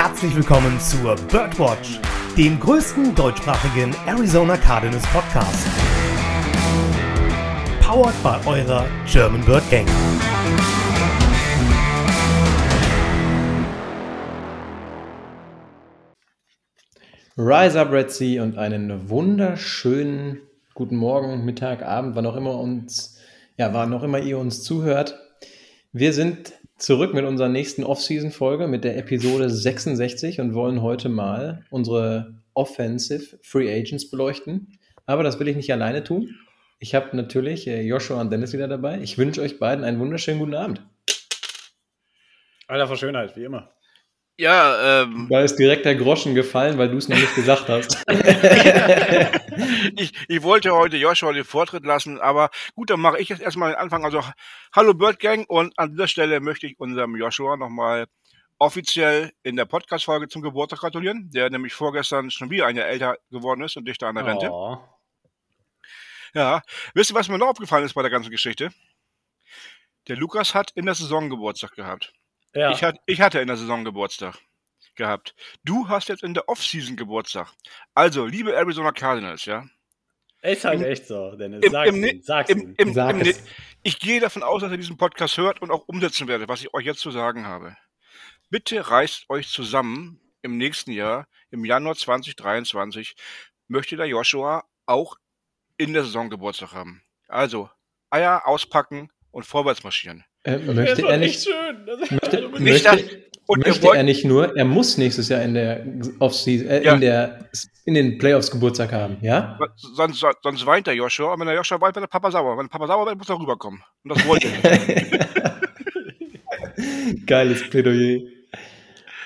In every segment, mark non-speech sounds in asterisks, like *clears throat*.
herzlich willkommen zur Birdwatch, dem größten deutschsprachigen Arizona Cardinals Podcast. Powered by eurer German Bird Gang. Rise up Red Sea und einen wunderschönen guten Morgen, Mittag, Abend, wann auch immer uns, ja, wann auch immer ihr uns zuhört. Wir sind zurück mit unserer nächsten Off-Season-Folge, mit der Episode 66 und wollen heute mal unsere Offensive Free Agents beleuchten. Aber das will ich nicht alleine tun. Ich habe natürlich äh, Joshua und Dennis wieder dabei. Ich wünsche euch beiden einen wunderschönen guten Abend. Alter Verschönheit, wie immer. Ja, ähm. Da ist direkt der Groschen gefallen, weil du es noch nicht gesagt hast. *laughs* ich, ich wollte heute Joshua den Vortritt lassen, aber gut, dann mache ich jetzt erstmal den Anfang. Also, hallo Bird Gang und an dieser Stelle möchte ich unserem Joshua nochmal offiziell in der Podcast-Folge zum Geburtstag gratulieren, der nämlich vorgestern schon wieder ein Jahr älter geworden ist und dichter an der Rente. Oh. Ja, wisst ihr, was mir noch aufgefallen ist bei der ganzen Geschichte? Der Lukas hat in der Saison Geburtstag gehabt. Ja. Ich, hat, ich hatte in der Saison Geburtstag gehabt. Du hast jetzt in der Offseason Geburtstag. Also, liebe Arizona Cardinals, ja. Ist halt Im, echt so, Dennis. Im, sag's im, ihm, sag's im, im, Sag im, Ich gehe davon aus, dass ihr diesen Podcast hört und auch umsetzen werdet, was ich euch jetzt zu sagen habe. Bitte reißt euch zusammen im nächsten Jahr, im Januar 2023, möchte der Joshua auch in der Saison Geburtstag haben. Also, Eier auspacken und vorwärts marschieren. Äh, möchte er nicht, schön. Möchte, möchte, möchte er nicht nur, er muss nächstes Jahr in der Offseason, äh, ja. in der in den Playoffs Geburtstag haben, ja? Sonst, sonst weint der Joshua, und wenn der Joshua weint, wird der Papa sauer. Wenn der Papa sauer wird, muss er rüberkommen. Und das wollte er. *laughs* Geiles Plädoyer.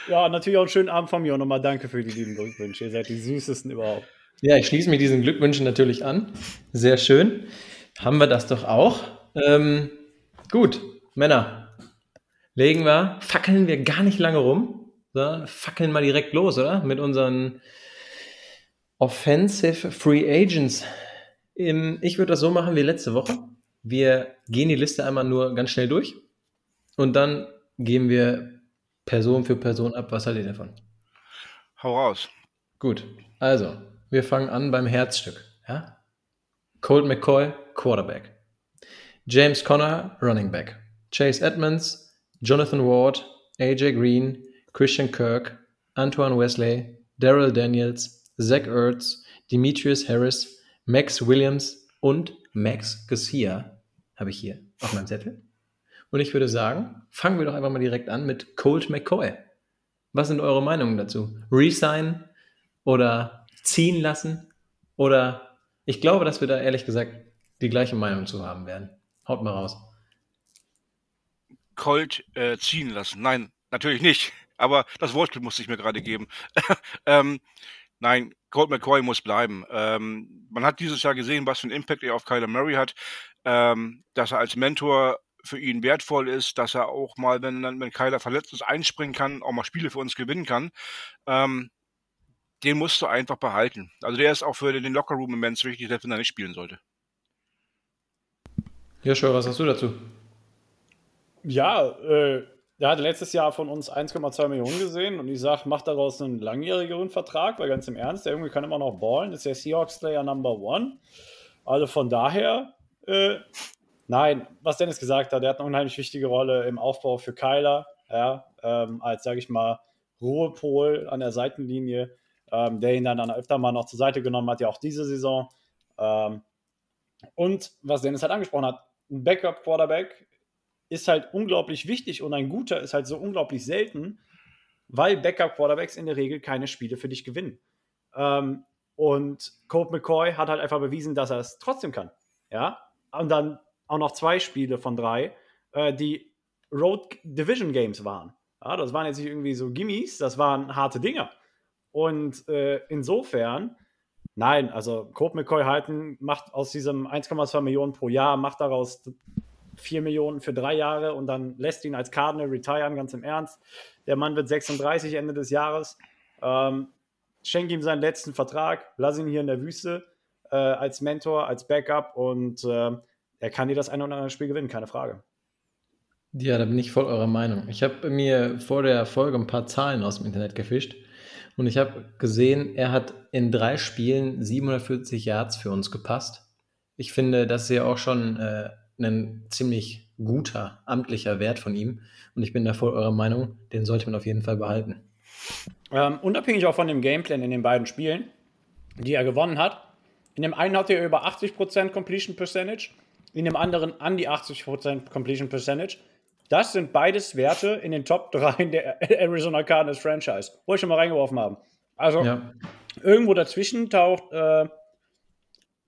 Ja, natürlich auch einen schönen Abend von mir und nochmal danke für die lieben Glückwünsche. Ihr seid die süßesten überhaupt. Ja, ich schließe mich diesen Glückwünschen natürlich an. Sehr schön. Haben wir das doch auch. Ähm, gut, Männer, legen wir, fackeln wir gar nicht lange rum, so, fackeln mal direkt los, oder? Mit unseren Offensive Free Agents. Ich würde das so machen wie letzte Woche. Wir gehen die Liste einmal nur ganz schnell durch und dann gehen wir Person für Person ab. Was haltet ihr davon? Hau raus. Gut, also, wir fangen an beim Herzstück. Ja? Colt McCoy, Quarterback. James Conner, Running Back. Chase Edmonds, Jonathan Ward, AJ Green, Christian Kirk, Antoine Wesley, Daryl Daniels, Zach Ertz, Demetrius Harris, Max Williams und Max Garcia habe ich hier auf meinem Zettel. Und ich würde sagen, fangen wir doch einfach mal direkt an mit Colt McCoy. Was sind eure Meinungen dazu? Resign oder ziehen lassen? Oder ich glaube, dass wir da ehrlich gesagt die gleiche Meinung zu haben werden. Haut mal raus. Colt äh, ziehen lassen. Nein, natürlich nicht. Aber das Wortspiel musste ich mir gerade geben. *laughs* ähm, nein, Colt McCoy muss bleiben. Ähm, man hat dieses Jahr gesehen, was für einen Impact er auf Kyler Murray hat, ähm, dass er als Mentor für ihn wertvoll ist, dass er auch mal, wenn, wenn Kyler verletzt ist, einspringen kann, auch mal Spiele für uns gewinnen kann. Ähm, den musst du einfach behalten. Also der ist auch für den Lockerroom immens wichtig, selbst wenn er nicht spielen sollte. Joshua, was hast du dazu? Ja, äh, der hat letztes Jahr von uns 1,2 Millionen gesehen und ich sage, mach daraus einen langjährigeren Vertrag, weil ganz im Ernst, der Junge kann immer noch ballen, ist der Seahawks-Player Number One. Also von daher, äh, nein, was Dennis gesagt hat, der hat eine unheimlich wichtige Rolle im Aufbau für Kyler, ja, ähm, als, sage ich mal, Ruhepol an der Seitenlinie, ähm, der ihn dann, dann öfter mal noch zur Seite genommen hat, ja auch diese Saison. Ähm, und was Dennis halt angesprochen hat, ein Backup-Quarterback ist halt unglaublich wichtig und ein guter ist halt so unglaublich selten, weil Backup-Quarterbacks in der Regel keine Spiele für dich gewinnen. Ähm, und Colt McCoy hat halt einfach bewiesen, dass er es trotzdem kann. Ja, und dann auch noch zwei Spiele von drei, äh, die Road Division Games waren. Ja, das waren jetzt nicht irgendwie so Gimmies, das waren harte Dinger. Und äh, insofern, nein, also Colt McCoy halten, macht aus diesem 1,2 Millionen pro Jahr, macht daraus 4 Millionen für drei Jahre und dann lässt ihn als Cardinal retiren, ganz im Ernst. Der Mann wird 36 Ende des Jahres. Ähm, schenk ihm seinen letzten Vertrag, lass ihn hier in der Wüste äh, als Mentor, als Backup und äh, er kann dir das eine oder andere Spiel gewinnen, keine Frage. Ja, da bin ich voll eurer Meinung. Ich habe mir vor der Folge ein paar Zahlen aus dem Internet gefischt und ich habe gesehen, er hat in drei Spielen 740 Yards für uns gepasst. Ich finde, das ist ja auch schon äh, ein ziemlich guter amtlicher Wert von ihm und ich bin da voll eurer Meinung, den sollte man auf jeden Fall behalten. Ähm, unabhängig auch von dem Gameplan in den beiden Spielen, die er gewonnen hat. In dem einen hatte er über 80% Completion Percentage, in dem anderen an die 80% Completion Percentage. Das sind beides Werte in den Top 3 *laughs* der Arizona Cardinals Franchise, wo ich schon mal reingeworfen habe. Also ja. irgendwo dazwischen taucht äh,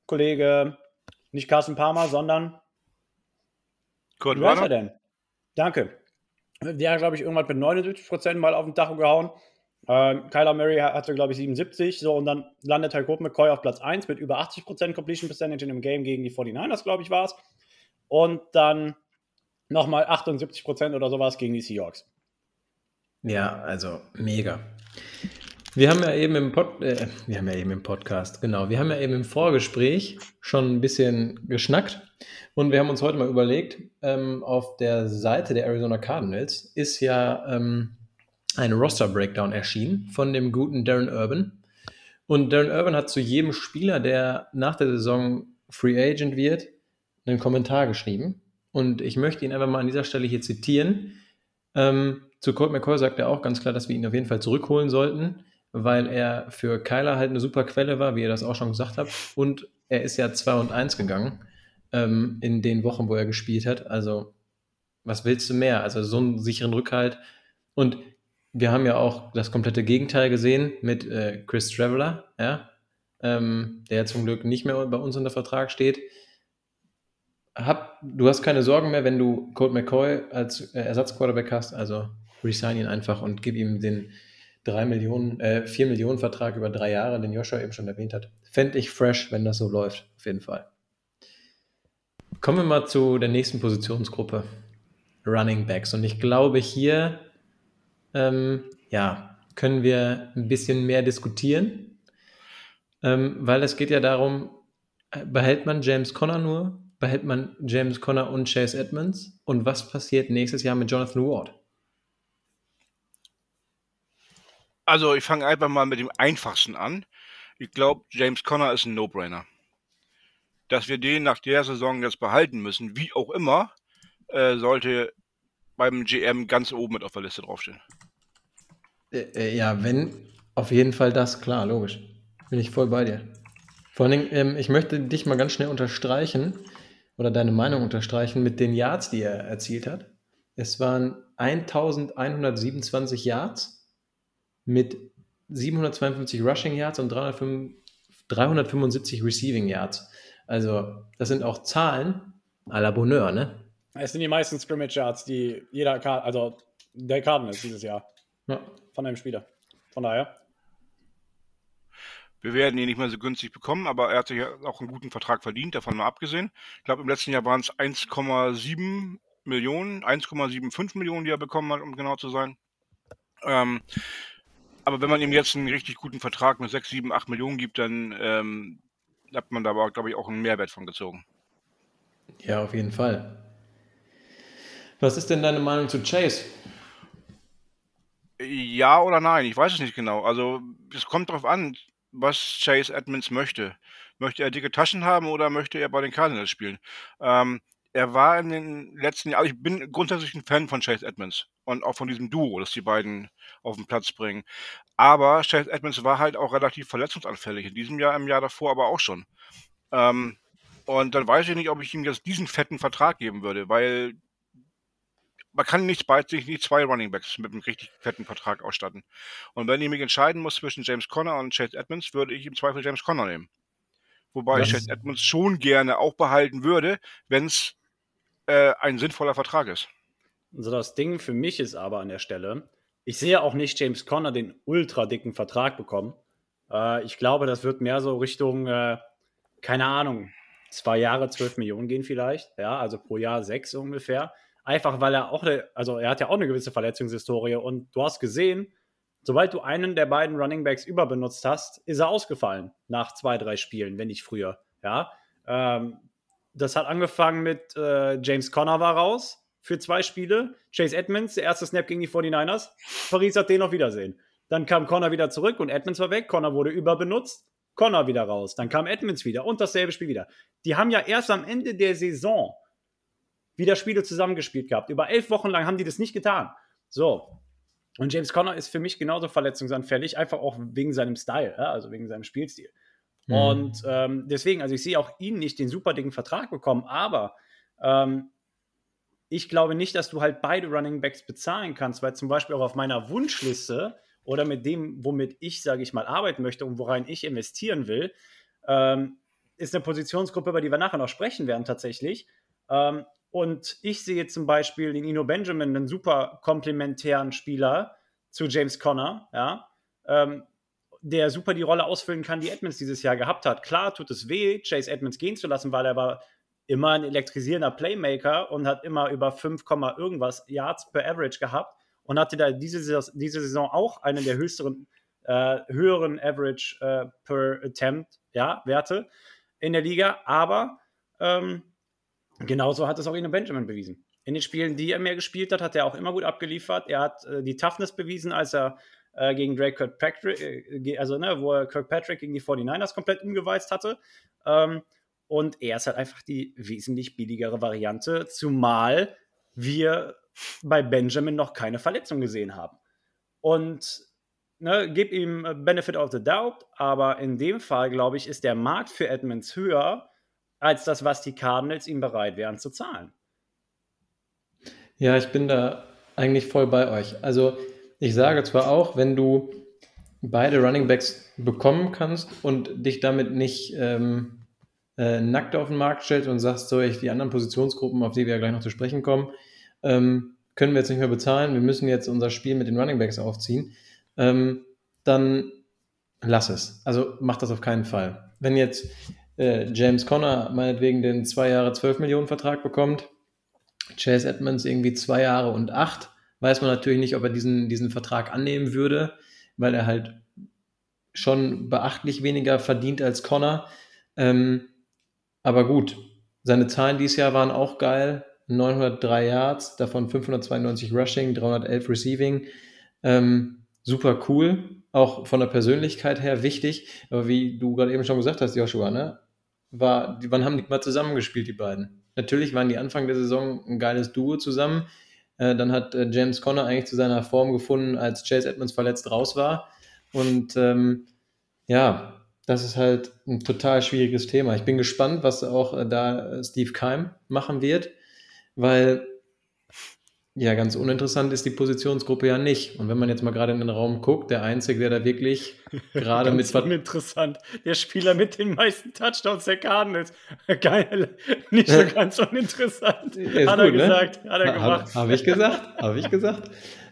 Kollege nicht Carsten Palmer, sondern Kurt Wie er denn? Danke. Der hat, glaube ich, irgendwas mit 79% mal auf den Tacho gehauen. Äh, Kyler Murray hatte, glaube ich, 77. So, und dann landet halt Colt McCoy auf Platz 1 mit über 80% Completion Percentage in einem Game gegen die 49ers, glaube ich, war es. Und dann nochmal 78% oder sowas gegen die Seahawks. Ja, also mega. Wir haben ja eben im Pod, äh, wir haben ja eben im Podcast, genau, wir haben ja eben im Vorgespräch schon ein bisschen geschnackt und wir haben uns heute mal überlegt, ähm, auf der Seite der Arizona Cardinals ist ja ähm, ein Roster-Breakdown erschienen von dem guten Darren Urban. Und Darren Urban hat zu jedem Spieler, der nach der Saison Free Agent wird, einen Kommentar geschrieben. Und ich möchte ihn einfach mal an dieser Stelle hier zitieren. Ähm, zu Colt McCoy sagt er auch ganz klar, dass wir ihn auf jeden Fall zurückholen sollten, weil er für Kyler halt eine super Quelle war, wie ihr das auch schon gesagt habt. Und er ist ja 2 und 1 gegangen ähm, in den Wochen, wo er gespielt hat. Also, was willst du mehr? Also, so einen sicheren Rückhalt. Und wir haben ja auch das komplette Gegenteil gesehen mit äh, Chris Traveller, ja, ähm, der zum Glück nicht mehr bei uns unter Vertrag steht. Hab, du hast keine Sorgen mehr, wenn du Colt McCoy als äh, Ersatzquarterback hast, also resign ihn einfach und gib ihm den 3 Millionen, äh, 4 Millionen Vertrag über drei Jahre, den Joshua eben schon erwähnt hat. Fände ich fresh, wenn das so läuft, auf jeden Fall. Kommen wir mal zu der nächsten Positionsgruppe. Running Backs. Und ich glaube, hier ähm, ja, können wir ein bisschen mehr diskutieren, ähm, weil es geht ja darum, äh, behält man James Conner nur, behält man James Conner und Chase Edmonds und was passiert nächstes Jahr mit Jonathan Ward? Also ich fange einfach mal mit dem einfachsten an. Ich glaube, James Conner ist ein No-Brainer. Dass wir den nach der Saison jetzt behalten müssen, wie auch immer, äh, sollte beim GM ganz oben mit auf der Liste draufstehen. Äh, äh, ja, wenn, auf jeden Fall das, klar, logisch. Bin ich voll bei dir. Vor allen Dingen, ähm, ich möchte dich mal ganz schnell unterstreichen oder deine Meinung unterstreichen mit den Yards, die er erzielt hat. Es waren 1127 Yards mit 752 Rushing Yards und 375 Receiving Yards. Also, das sind auch Zahlen à la Bonheur, ne? Es sind die meisten Scrimmage Yards, die jeder, also der Cardinals dieses Jahr. Ja. Von einem Spieler. Von daher. Wir werden ihn nicht mehr so günstig bekommen, aber er hat sich ja auch einen guten Vertrag verdient, davon mal abgesehen. Ich glaube, im letzten Jahr waren es 1,7 Millionen, 1,75 Millionen, die er bekommen hat, um genau zu sein. Ähm, aber wenn man ihm jetzt einen richtig guten Vertrag mit 6, 7, 8 Millionen gibt, dann ähm, hat man da aber, glaube ich, auch einen Mehrwert von gezogen. Ja, auf jeden Fall. Was ist denn deine Meinung zu Chase? Ja oder nein, ich weiß es nicht genau. Also, es kommt darauf an, was Chase Edmonds möchte. Möchte er dicke Taschen haben oder möchte er bei den Cardinals spielen? Ähm, er war in den letzten Jahren, also ich bin grundsätzlich ein Fan von Chase Edmonds und auch von diesem Duo, das die beiden auf den Platz bringen. Aber Chase Edmonds war halt auch relativ verletzungsanfällig. In diesem Jahr, im Jahr davor aber auch schon. Ähm, und dann weiß ich nicht, ob ich ihm jetzt diesen fetten Vertrag geben würde, weil man kann nicht bald sich nicht zwei Running Backs mit einem richtig fetten Vertrag ausstatten. Und wenn ich mich entscheiden muss zwischen James Conner und Chase Edmonds, würde ich im Zweifel James Conner nehmen. Wobei ich Chase Edmonds schon gerne auch behalten würde, wenn es äh, ein sinnvoller Vertrag ist. Also das Ding für mich ist aber an der Stelle, ich sehe auch nicht James Conner den ultra dicken Vertrag bekommen. Äh, ich glaube, das wird mehr so Richtung, äh, keine Ahnung, zwei Jahre, zwölf Millionen gehen vielleicht. Ja, also pro Jahr sechs ungefähr. Einfach weil er auch, also er hat ja auch eine gewisse Verletzungshistorie und du hast gesehen, sobald du einen der beiden Running Backs überbenutzt hast, ist er ausgefallen nach zwei, drei Spielen, wenn nicht früher. Ja, ähm, das hat angefangen mit äh, James Conner war raus für zwei Spiele. Chase Edmonds, der erste Snap gegen die 49ers. Paris hat den auf Wiedersehen. Dann kam Connor wieder zurück und Edmonds war weg. Connor wurde überbenutzt. Connor wieder raus. Dann kam Edmonds wieder und dasselbe Spiel wieder. Die haben ja erst am Ende der Saison wieder Spiele zusammengespielt gehabt. Über elf Wochen lang haben die das nicht getan. So. Und James Conner ist für mich genauso verletzungsanfällig, einfach auch wegen seinem Style, ja? also wegen seinem Spielstil. Mhm. Und ähm, deswegen, also ich sehe auch ihn nicht den super dicken Vertrag bekommen, aber ähm, ich glaube nicht, dass du halt beide Running Backs bezahlen kannst, weil zum Beispiel auch auf meiner Wunschliste oder mit dem, womit ich, sage ich mal, arbeiten möchte und worein ich investieren will, ähm, ist eine Positionsgruppe, über die wir nachher noch sprechen werden tatsächlich. Ähm, und ich sehe zum Beispiel den Ino Benjamin, einen super komplementären Spieler zu James Conner, ja, ähm, der super die Rolle ausfüllen kann, die Edmonds dieses Jahr gehabt hat. Klar tut es weh, Chase Edmonds gehen zu lassen, weil er war immer ein elektrisierender Playmaker und hat immer über 5, irgendwas Yards per Average gehabt und hatte da diese, diese Saison auch einen der höchsteren, äh, höheren Average äh, per Attempt ja, Werte in der Liga. Aber ähm, genauso hat es auch Ino Benjamin bewiesen. In den Spielen, die er mehr gespielt hat, hat er auch immer gut abgeliefert. Er hat äh, die Toughness bewiesen, als er äh, gegen Drake Kirkpatrick, äh, also ne, wo er Kirkpatrick gegen die 49ers komplett umgeweizt hatte. Ähm, und er ist halt einfach die wesentlich billigere Variante, zumal wir bei Benjamin noch keine Verletzung gesehen haben. Und ne, gib ihm Benefit of the Doubt, aber in dem Fall, glaube ich, ist der Markt für Edmonds höher als das, was die Cardinals ihm bereit wären zu zahlen. Ja, ich bin da eigentlich voll bei euch. Also ich sage zwar auch, wenn du beide Running Backs bekommen kannst und dich damit nicht ähm, äh, nackt auf den Markt stellst und sagst, so, ich die anderen Positionsgruppen, auf die wir ja gleich noch zu sprechen kommen, ähm, können wir jetzt nicht mehr bezahlen, wir müssen jetzt unser Spiel mit den Running Backs aufziehen, ähm, dann lass es. Also mach das auf keinen Fall. Wenn jetzt äh, James Conner meinetwegen den zwei Jahre 12 Millionen Vertrag bekommt, Chase Edmonds irgendwie zwei Jahre und acht, weiß man natürlich nicht, ob er diesen, diesen Vertrag annehmen würde, weil er halt schon beachtlich weniger verdient als Connor. Ähm, aber gut, seine Zahlen dieses Jahr waren auch geil. 903 Yards, davon 592 Rushing, 311 Receiving. Ähm, super cool, auch von der Persönlichkeit her wichtig. Aber wie du gerade eben schon gesagt hast, Joshua, ne? War, die, wann haben die mal zusammengespielt, die beiden? Natürlich waren die Anfang der Saison ein geiles Duo zusammen. Äh, dann hat äh, James Conner eigentlich zu seiner Form gefunden, als Chase Edmonds verletzt raus war. Und ähm, ja, das ist halt ein total schwieriges Thema. Ich bin gespannt, was auch äh, da äh, Steve Keim machen wird, weil ja, ganz uninteressant ist die Positionsgruppe ja nicht. Und wenn man jetzt mal gerade in den Raum guckt, der Einzige, der da wirklich *laughs* gerade mit. uninteressant. Der Spieler mit den meisten Touchdowns der Cardinals. *laughs* Geil. Nicht so ganz uninteressant. Hat gut, er ne? gesagt. Ne? Hat er gemacht. Habe hab ich gesagt. Habe ich gesagt.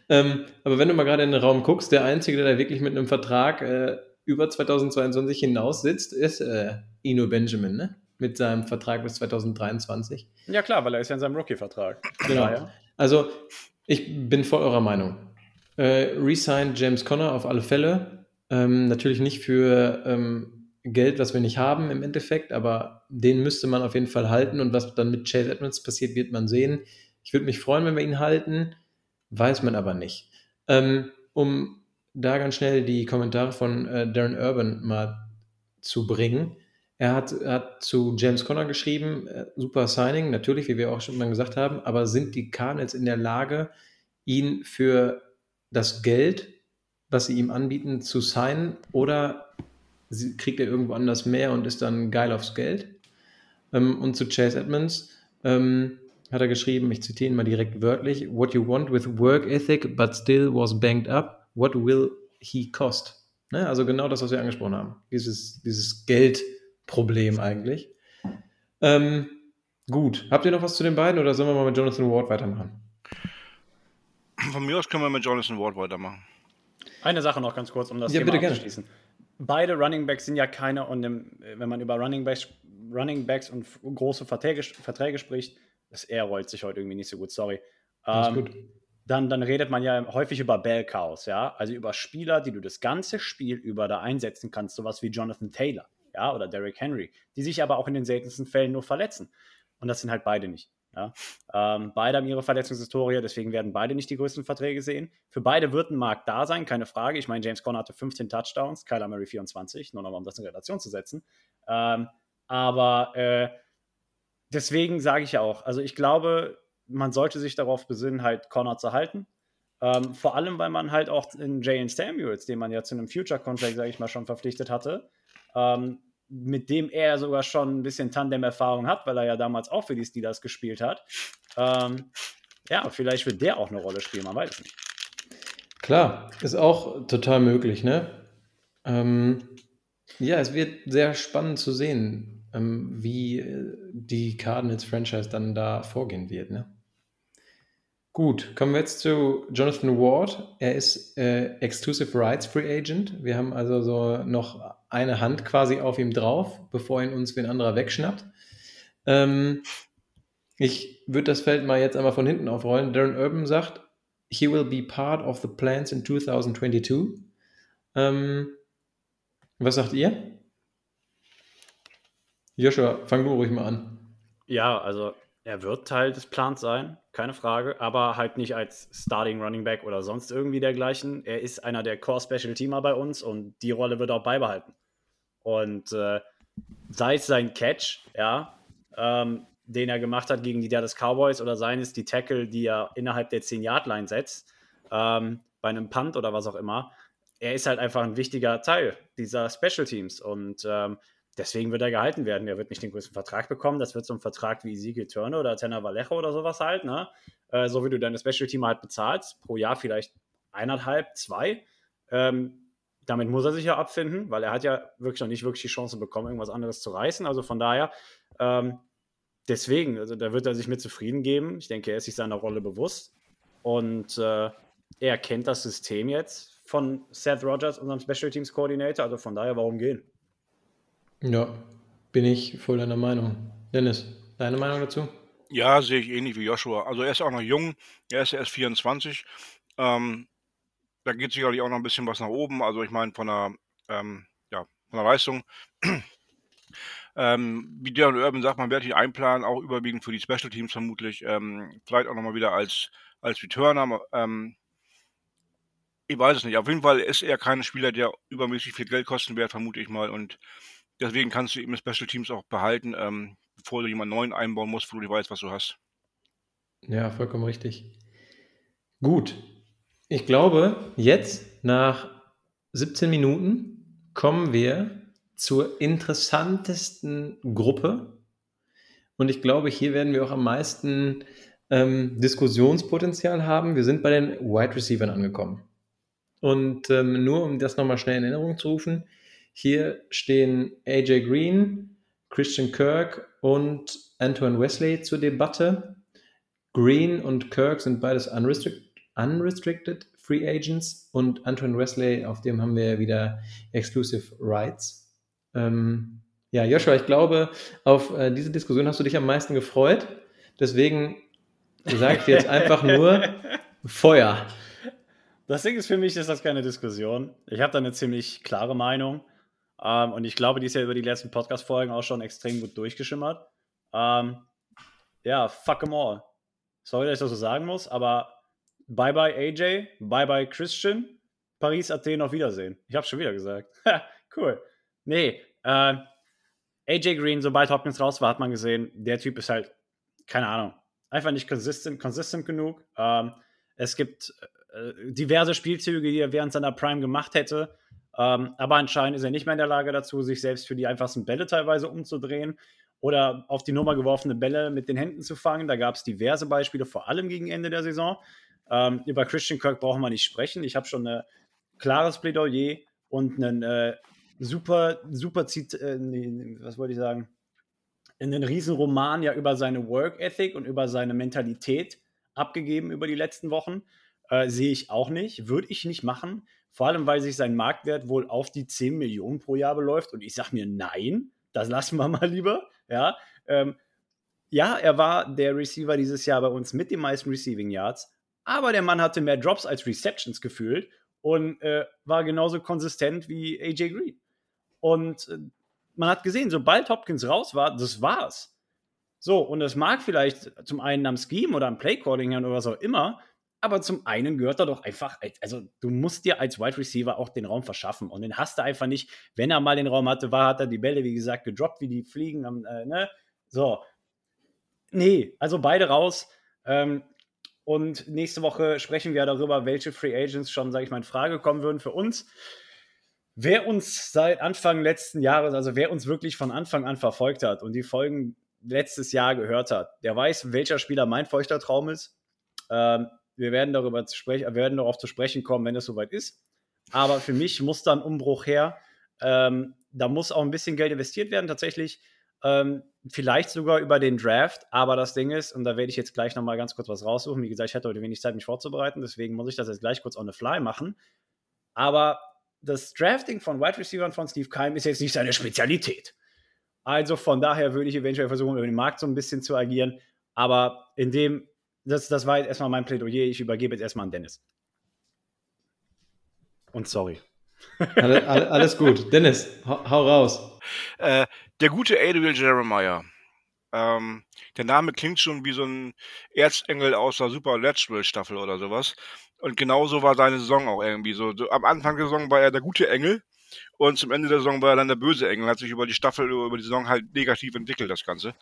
Ähm, aber wenn du mal gerade in den Raum guckst, der Einzige, der da wirklich mit einem Vertrag äh, über 2022 hinaus sitzt, ist äh, Ino Benjamin, ne? Mit seinem Vertrag bis 2023. Ja, klar, weil er ist ja in seinem Rookie-Vertrag. Genau. Ja. Also, ich bin voll eurer Meinung. Äh, Resign James Conner auf alle Fälle. Ähm, natürlich nicht für ähm, Geld, was wir nicht haben im Endeffekt, aber den müsste man auf jeden Fall halten. Und was dann mit Chase Edmonds passiert, wird man sehen. Ich würde mich freuen, wenn wir ihn halten, weiß man aber nicht. Ähm, um da ganz schnell die Kommentare von äh, Darren Urban mal zu bringen. Er hat, hat zu James Conner geschrieben, äh, super Signing, natürlich, wie wir auch schon mal gesagt haben, aber sind die Cardinals in der Lage, ihn für das Geld, was sie ihm anbieten, zu signen oder kriegt er irgendwo anders mehr und ist dann geil aufs Geld? Ähm, und zu Chase Edmonds ähm, hat er geschrieben, ich zitiere ihn mal direkt wörtlich, What you want with work ethic, but still was banked up what will he cost? Ne? Also genau das, was wir angesprochen haben. Dieses, dieses Geldproblem eigentlich. Ähm, gut. Habt ihr noch was zu den beiden oder sollen wir mal mit Jonathan Ward weitermachen? Von mir aus können wir mit Jonathan Ward weitermachen. Eine Sache noch ganz kurz, um das ja, Thema abzuschließen. Beide Running Backs sind ja keine, und wenn man über Running Backs, Running Backs und große Verträge, Verträge spricht, das R rollt sich heute irgendwie nicht so gut, sorry. Ähm, gut dann, dann redet man ja häufig über Bell-Chaos, ja, also über Spieler, die du das ganze Spiel über da einsetzen kannst, sowas wie Jonathan Taylor, ja, oder Derrick Henry, die sich aber auch in den seltensten Fällen nur verletzen. Und das sind halt beide nicht. Ja? Ähm, beide haben ihre Verletzungshistorie, deswegen werden beide nicht die größten Verträge sehen. Für beide wird ein Markt da sein, keine Frage. Ich meine, James Conner hatte 15 Touchdowns, Kyler Murray 24, nur nochmal, um das in Relation zu setzen. Ähm, aber äh, deswegen sage ich ja auch, also ich glaube, man sollte sich darauf besinnen, halt Connor zu halten. Ähm, vor allem, weil man halt auch in Jalen Samuels, den man ja zu einem Future-Contract, sage ich mal, schon verpflichtet hatte, ähm, mit dem er sogar schon ein bisschen Tandem-Erfahrung hat, weil er ja damals auch für die Steelers gespielt hat. Ähm, ja, vielleicht wird der auch eine Rolle spielen, man weiß es nicht. Klar, ist auch total möglich, ne? Ähm, ja, es wird sehr spannend zu sehen, ähm, wie äh, die Cardinals-Franchise dann da vorgehen wird, ne? Gut, kommen wir jetzt zu Jonathan Ward. Er ist äh, Exclusive Rights Free Agent. Wir haben also so noch eine Hand quasi auf ihm drauf, bevor ihn uns ein anderer wegschnappt. Ähm, ich würde das Feld mal jetzt einmal von hinten aufrollen. Darren Urban sagt, he will be part of the plans in 2022. Ähm, was sagt ihr? Joshua, fang du ruhig mal an. Ja, also er wird Teil des Plans sein, keine Frage, aber halt nicht als Starting Running Back oder sonst irgendwie dergleichen. Er ist einer der Core Special Teamer bei uns und die Rolle wird auch beibehalten. Und äh, sei es sein Catch, ja, ähm, den er gemacht hat gegen die Dallas Cowboys oder seien es die Tackle, die er innerhalb der 10-Yard-Line setzt, ähm, bei einem Punt oder was auch immer. Er ist halt einfach ein wichtiger Teil dieser Special Teams und ähm, deswegen wird er gehalten werden. Er wird nicht den größten Vertrag bekommen. Das wird so ein Vertrag wie Ezekiel Turner oder Tanner Vallejo oder sowas halt, ne? Äh, so wie du deine Special Team halt bezahlst, pro Jahr vielleicht eineinhalb, zwei. Ähm, damit muss er sich ja abfinden, weil er hat ja wirklich noch nicht wirklich die Chance bekommen, irgendwas anderes zu reißen. Also von daher, ähm, deswegen, also da wird er sich mit zufrieden geben. Ich denke, er ist sich seiner Rolle bewusst. Und äh, er kennt das System jetzt von Seth Rogers, unserem Special Teams Coordinator. Also von daher, warum gehen? Ja, bin ich voll deiner Meinung. Dennis, deine Meinung dazu? Ja, sehe ich ähnlich wie Joshua. Also er ist auch noch jung, er ist erst 24. Ähm, da geht sicherlich auch noch ein bisschen was nach oben. Also ich meine von der, ähm, ja, von der Leistung. *clears throat* ähm, wie Darren Urban sagt, man wird hier einplanen, auch überwiegend für die Special Teams vermutlich. Ähm, vielleicht auch nochmal wieder als, als Returner. Ähm, ich weiß es nicht. Auf jeden Fall ist er kein Spieler, der übermäßig viel Geld kosten wird, vermute ich mal. Und Deswegen kannst du eben Special Teams auch behalten, ähm, bevor du jemanden neuen einbauen musst, wo du weißt, was du hast. Ja, vollkommen richtig. Gut. Ich glaube, jetzt nach 17 Minuten kommen wir zur interessantesten Gruppe. Und ich glaube, hier werden wir auch am meisten ähm, Diskussionspotenzial haben. Wir sind bei den Wide Receivers angekommen. Und ähm, nur um das nochmal schnell in Erinnerung zu rufen, hier stehen AJ Green, Christian Kirk und Antoine Wesley zur Debatte. Green und Kirk sind beides unrestricted, unrestricted Free Agents und Antoine Wesley, auf dem haben wir wieder Exclusive Rights. Ähm, ja, Joshua, ich glaube, auf äh, diese Diskussion hast du dich am meisten gefreut. Deswegen sage ich jetzt einfach nur *laughs* Feuer. Das Ding ist für mich, ist das keine Diskussion. Ich habe da eine ziemlich klare Meinung. Ähm, und ich glaube, die ist ja über die letzten Podcast-Folgen auch schon extrem gut durchgeschimmert. Ähm, ja, fuck them all. Sorry, dass ich das so sagen muss, aber bye bye AJ, bye bye Christian, Paris, Athen, auf Wiedersehen. Ich hab's schon wieder gesagt. *laughs* cool. Nee, äh, AJ Green, sobald Hopkins raus war, hat man gesehen, der Typ ist halt, keine Ahnung, einfach nicht consistent, consistent genug. Ähm, es gibt äh, diverse Spielzüge, die er während seiner Prime gemacht hätte, ähm, aber anscheinend ist er nicht mehr in der Lage dazu, sich selbst für die einfachsten Bälle teilweise umzudrehen oder auf die Nummer geworfene Bälle mit den Händen zu fangen. Da gab es diverse Beispiele, vor allem gegen Ende der Saison. Ähm, über Christian Kirk brauchen wir nicht sprechen. Ich habe schon ein klares Plädoyer und einen äh, super, super, Zit äh, nee, was wollte ich sagen? einen Riesenroman ja über seine Work Ethic und über seine Mentalität abgegeben über die letzten Wochen. Äh, sehe ich auch nicht, würde ich nicht machen. Vor allem, weil sich sein Marktwert wohl auf die 10 Millionen pro Jahr beläuft. Und ich sage mir, nein, das lassen wir *laughs* mal lieber. Ja, ähm, ja, er war der Receiver dieses Jahr bei uns mit den meisten Receiving Yards. Aber der Mann hatte mehr Drops als Receptions gefühlt und äh, war genauso konsistent wie AJ Green. Und äh, man hat gesehen, sobald Hopkins raus war, das war's. So, und es mag vielleicht zum einen am Scheme oder am Playcalling oder was auch immer, aber zum einen gehört er doch einfach, also du musst dir als Wide Receiver auch den Raum verschaffen. Und den hast du einfach nicht. Wenn er mal den Raum hatte, war, hat er die Bälle, wie gesagt, gedroppt, wie die fliegen. Äh, ne? So. Nee, also beide raus. Ähm, und nächste Woche sprechen wir darüber, welche Free Agents schon, sage ich mal, in Frage kommen würden für uns. Wer uns seit Anfang letzten Jahres, also wer uns wirklich von Anfang an verfolgt hat und die Folgen letztes Jahr gehört hat, der weiß, welcher Spieler mein feuchter Traum ist. Ähm, wir werden darüber zu sprechen, werden darauf zu sprechen kommen, wenn es soweit ist. Aber für mich muss da ein Umbruch her. Ähm, da muss auch ein bisschen Geld investiert werden, tatsächlich. Ähm, vielleicht sogar über den Draft, aber das Ding ist, und da werde ich jetzt gleich nochmal ganz kurz was raussuchen. Wie gesagt, ich hatte heute wenig Zeit, mich vorzubereiten, deswegen muss ich das jetzt gleich kurz on the fly machen. Aber das Drafting von Wide Receivers von Steve Keim ist jetzt nicht seine Spezialität. Also von daher würde ich eventuell versuchen, über den Markt so ein bisschen zu agieren. Aber in dem, das, das war jetzt erstmal mein Plädoyer. Ich übergebe jetzt erstmal an Dennis. Und sorry. Alles, alles gut. Dennis, hau, hau raus. Äh, der gute Adriel Jeremiah. Ähm, der Name klingt schon wie so ein Erzengel aus der Super Let's Staffel oder sowas. Und genauso war seine Saison auch irgendwie so. so. Am Anfang der Saison war er der gute Engel und zum Ende der Saison war er dann der böse Engel. Hat sich über die Staffel, über die Saison halt negativ entwickelt, das Ganze.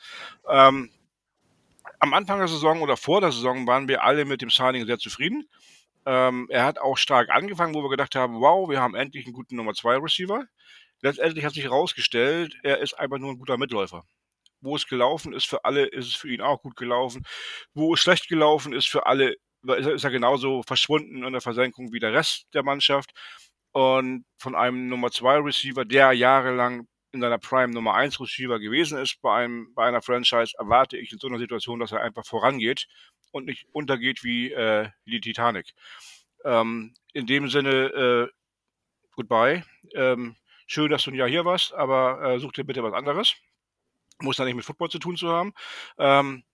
Ähm, am Anfang der Saison oder vor der Saison waren wir alle mit dem Signing sehr zufrieden. Ähm, er hat auch stark angefangen, wo wir gedacht haben, wow, wir haben endlich einen guten Nummer 2 Receiver. Letztendlich hat sich herausgestellt, er ist einfach nur ein guter Mitläufer. Wo es gelaufen ist für alle, ist es für ihn auch gut gelaufen. Wo es schlecht gelaufen ist für alle, ist er genauso verschwunden in der Versenkung wie der Rest der Mannschaft. Und von einem Nummer 2 Receiver, der jahrelang in seiner Prime Nummer 1 Receiver gewesen ist bei, einem, bei einer Franchise, erwarte ich in so einer Situation, dass er einfach vorangeht und nicht untergeht wie, äh, die Titanic. Ähm, in dem Sinne, äh, goodbye. Ähm, schön, dass du ein Jahr hier warst, aber äh, such dir bitte was anderes. Muss da nicht mit Football zu tun zu haben. Ähm,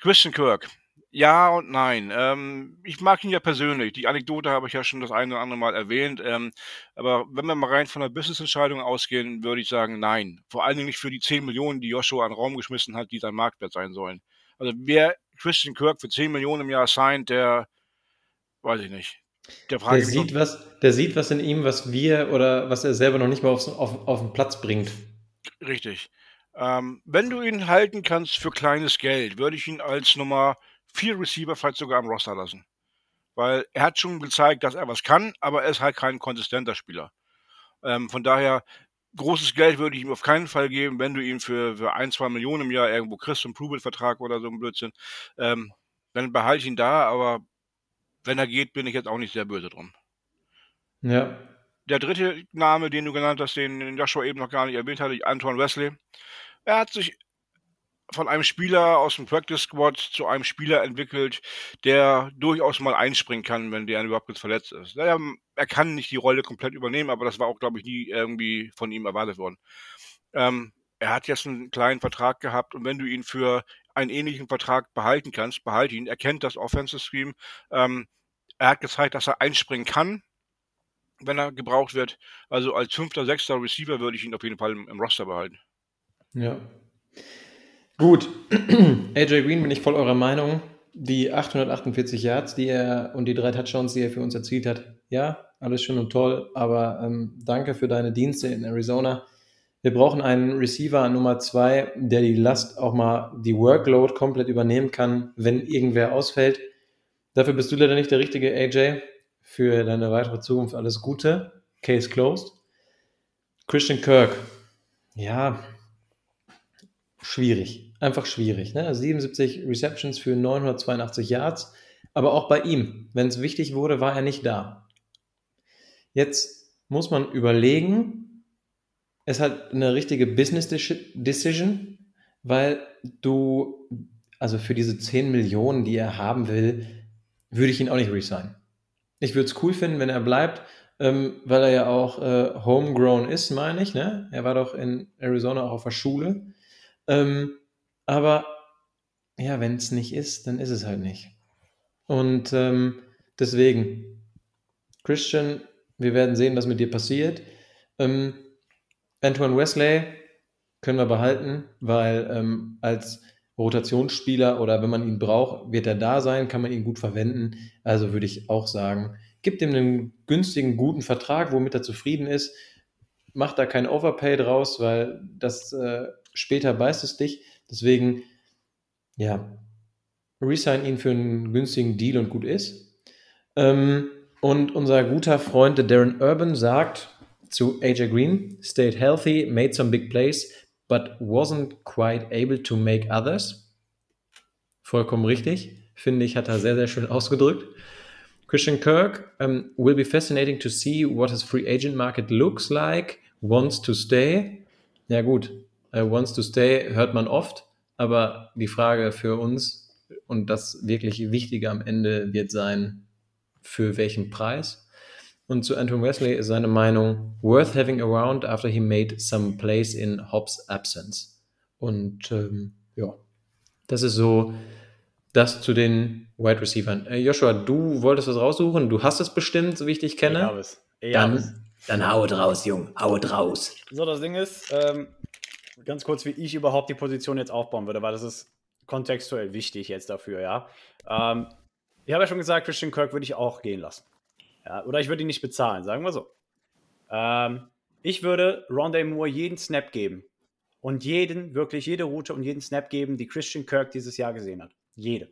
Christian Kirk. Ja und nein. Ähm, ich mag ihn ja persönlich. Die Anekdote habe ich ja schon das eine oder andere Mal erwähnt. Ähm, aber wenn wir mal rein von der Business-Entscheidung ausgehen, würde ich sagen, nein. Vor allen Dingen nicht für die 10 Millionen, die Joshua an den Raum geschmissen hat, die sein Marktwert sein sollen. Also wer Christian Kirk für 10 Millionen im Jahr signed, der weiß ich nicht. Der, der sieht was, der sieht was in ihm, was wir oder was er selber noch nicht mal aufs, auf, auf den Platz bringt. Richtig. Ähm, wenn du ihn halten kannst für kleines Geld, würde ich ihn als Nummer 4 Receiver vielleicht sogar am Roster lassen. Weil er hat schon gezeigt, dass er was kann, aber er ist halt kein konsistenter Spieler. Ähm, von daher, großes Geld würde ich ihm auf keinen Fall geben, wenn du ihn für, für ein, zwei Millionen im Jahr irgendwo kriegst, einen Prove-Vertrag oder so ein Blödsinn. Ähm, dann behalte ich ihn da, aber wenn er geht, bin ich jetzt auch nicht sehr böse drum. Ja. Der dritte Name, den du genannt hast, den Joshua eben noch gar nicht erwähnt hatte, Antoine Wesley. Er hat sich von einem Spieler aus dem Practice Squad zu einem Spieler entwickelt, der durchaus mal einspringen kann, wenn der überhaupt jetzt verletzt ist. Er, er kann nicht die Rolle komplett übernehmen, aber das war auch, glaube ich, nie irgendwie von ihm erwartet worden. Ähm, er hat jetzt einen kleinen Vertrag gehabt und wenn du ihn für einen ähnlichen Vertrag behalten kannst, behalte ihn. Er kennt das Offensive Scheme. Ähm, er hat gezeigt, dass er einspringen kann, wenn er gebraucht wird. Also als fünfter, sechster Receiver würde ich ihn auf jeden Fall im, im Roster behalten. Ja. Gut. *clears throat* AJ Green bin ich voll eurer Meinung. Die 848 Yards, die er und die drei Touchdowns, die er für uns erzielt hat, ja, alles schön und toll, aber ähm, danke für deine Dienste in Arizona. Wir brauchen einen Receiver Nummer zwei, der die Last auch mal, die Workload komplett übernehmen kann, wenn irgendwer ausfällt. Dafür bist du leider nicht der richtige AJ. Für deine weitere Zukunft alles Gute. Case closed. Christian Kirk. Ja, schwierig. Einfach schwierig. Ne? 77 Receptions für 982 Yards. Aber auch bei ihm, wenn es wichtig wurde, war er nicht da. Jetzt muss man überlegen, ist halt eine richtige Business Decision, weil du, also für diese 10 Millionen, die er haben will, würde ich ihn auch nicht resignen. Ich würde es cool finden, wenn er bleibt, ähm, weil er ja auch äh, homegrown ist, meine ich. Ne? Er war doch in Arizona auch auf der Schule. Ähm, aber ja, wenn es nicht ist, dann ist es halt nicht. Und ähm, deswegen, Christian, wir werden sehen, was mit dir passiert. Ähm, Antoine Wesley können wir behalten, weil ähm, als Rotationsspieler oder wenn man ihn braucht, wird er da sein, kann man ihn gut verwenden. Also würde ich auch sagen, gibt ihm einen günstigen, guten Vertrag, womit er zufrieden ist. Macht da kein Overpay draus, weil das äh, später beißt es dich. Deswegen, ja, resign ihn für einen günstigen Deal und gut ist. Ähm, und unser guter Freund Darren Urban sagt zu AJ Green, stayed healthy, made some big plays, but wasn't quite able to make others. Vollkommen richtig. Finde ich, hat er sehr, sehr schön *laughs* ausgedrückt. Christian Kirk um, will be fascinating to see what his free agent market looks like. Wants to stay. Ja, gut. Uh, wants to stay hört man oft, aber die Frage für uns und das wirklich Wichtige am Ende wird sein, für welchen Preis. Und zu Anton Wesley ist seine Meinung, worth having around after he made some plays in Hobbs' absence. Und ähm, ja, das ist so das zu den Wide Receivers. Äh, Joshua, du wolltest was raussuchen, du hast es bestimmt, so wie ich dich kenne. Ja, es. dann, dann hau raus, Jung, hau raus. So, das Ding ist, ähm, ganz kurz, wie ich überhaupt die Position jetzt aufbauen würde, weil das ist kontextuell wichtig jetzt dafür, ja. Ähm, ich habe ja schon gesagt, Christian Kirk würde ich auch gehen lassen. Ja, oder ich würde ihn nicht bezahlen, sagen wir so. Ähm, ich würde Rondé Moore jeden Snap geben. Und jeden, wirklich jede Route und jeden Snap geben, die Christian Kirk dieses Jahr gesehen hat. Jede.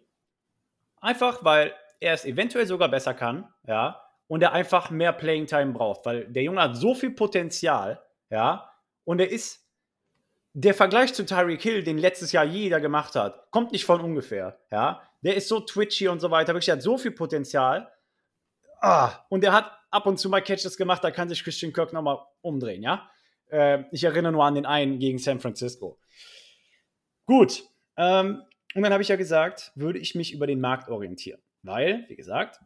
Einfach, weil er es eventuell sogar besser kann, ja, und er einfach mehr Playing Time braucht, weil der Junge hat so viel Potenzial, ja, und er ist der Vergleich zu Tyreek Hill, den letztes Jahr jeder gemacht hat, kommt nicht von ungefähr, ja. Der ist so twitchy und so weiter, wirklich hat so viel Potenzial ah, und er hat ab und zu mal Catches gemacht, da kann sich Christian Kirk nochmal umdrehen, ja. Äh, ich erinnere nur an den einen gegen San Francisco. Gut. Ähm, und dann habe ich ja gesagt, würde ich mich über den Markt orientieren. Weil, wie gesagt,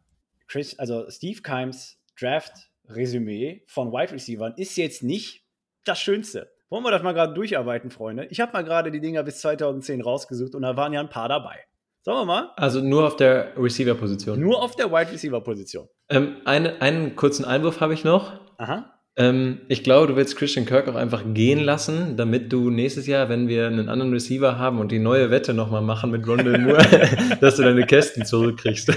Chris, also Steve Kimes Draft-Resümee von Wide Receivers ist jetzt nicht das Schönste. Wollen wir das mal gerade durcharbeiten, Freunde? Ich habe mal gerade die Dinger bis 2010 rausgesucht und da waren ja ein paar dabei. Sagen wir mal. Also nur auf der Receiver-Position. Nur auf der Wide Receiver-Position. Ähm, eine, einen kurzen Einwurf habe ich noch. Aha. Ähm, ich glaube, du willst Christian Kirk auch einfach gehen lassen, damit du nächstes Jahr, wenn wir einen anderen Receiver haben und die neue Wette nochmal machen mit Rondell *laughs* Moore, *laughs* dass du deine Kästen zurückkriegst.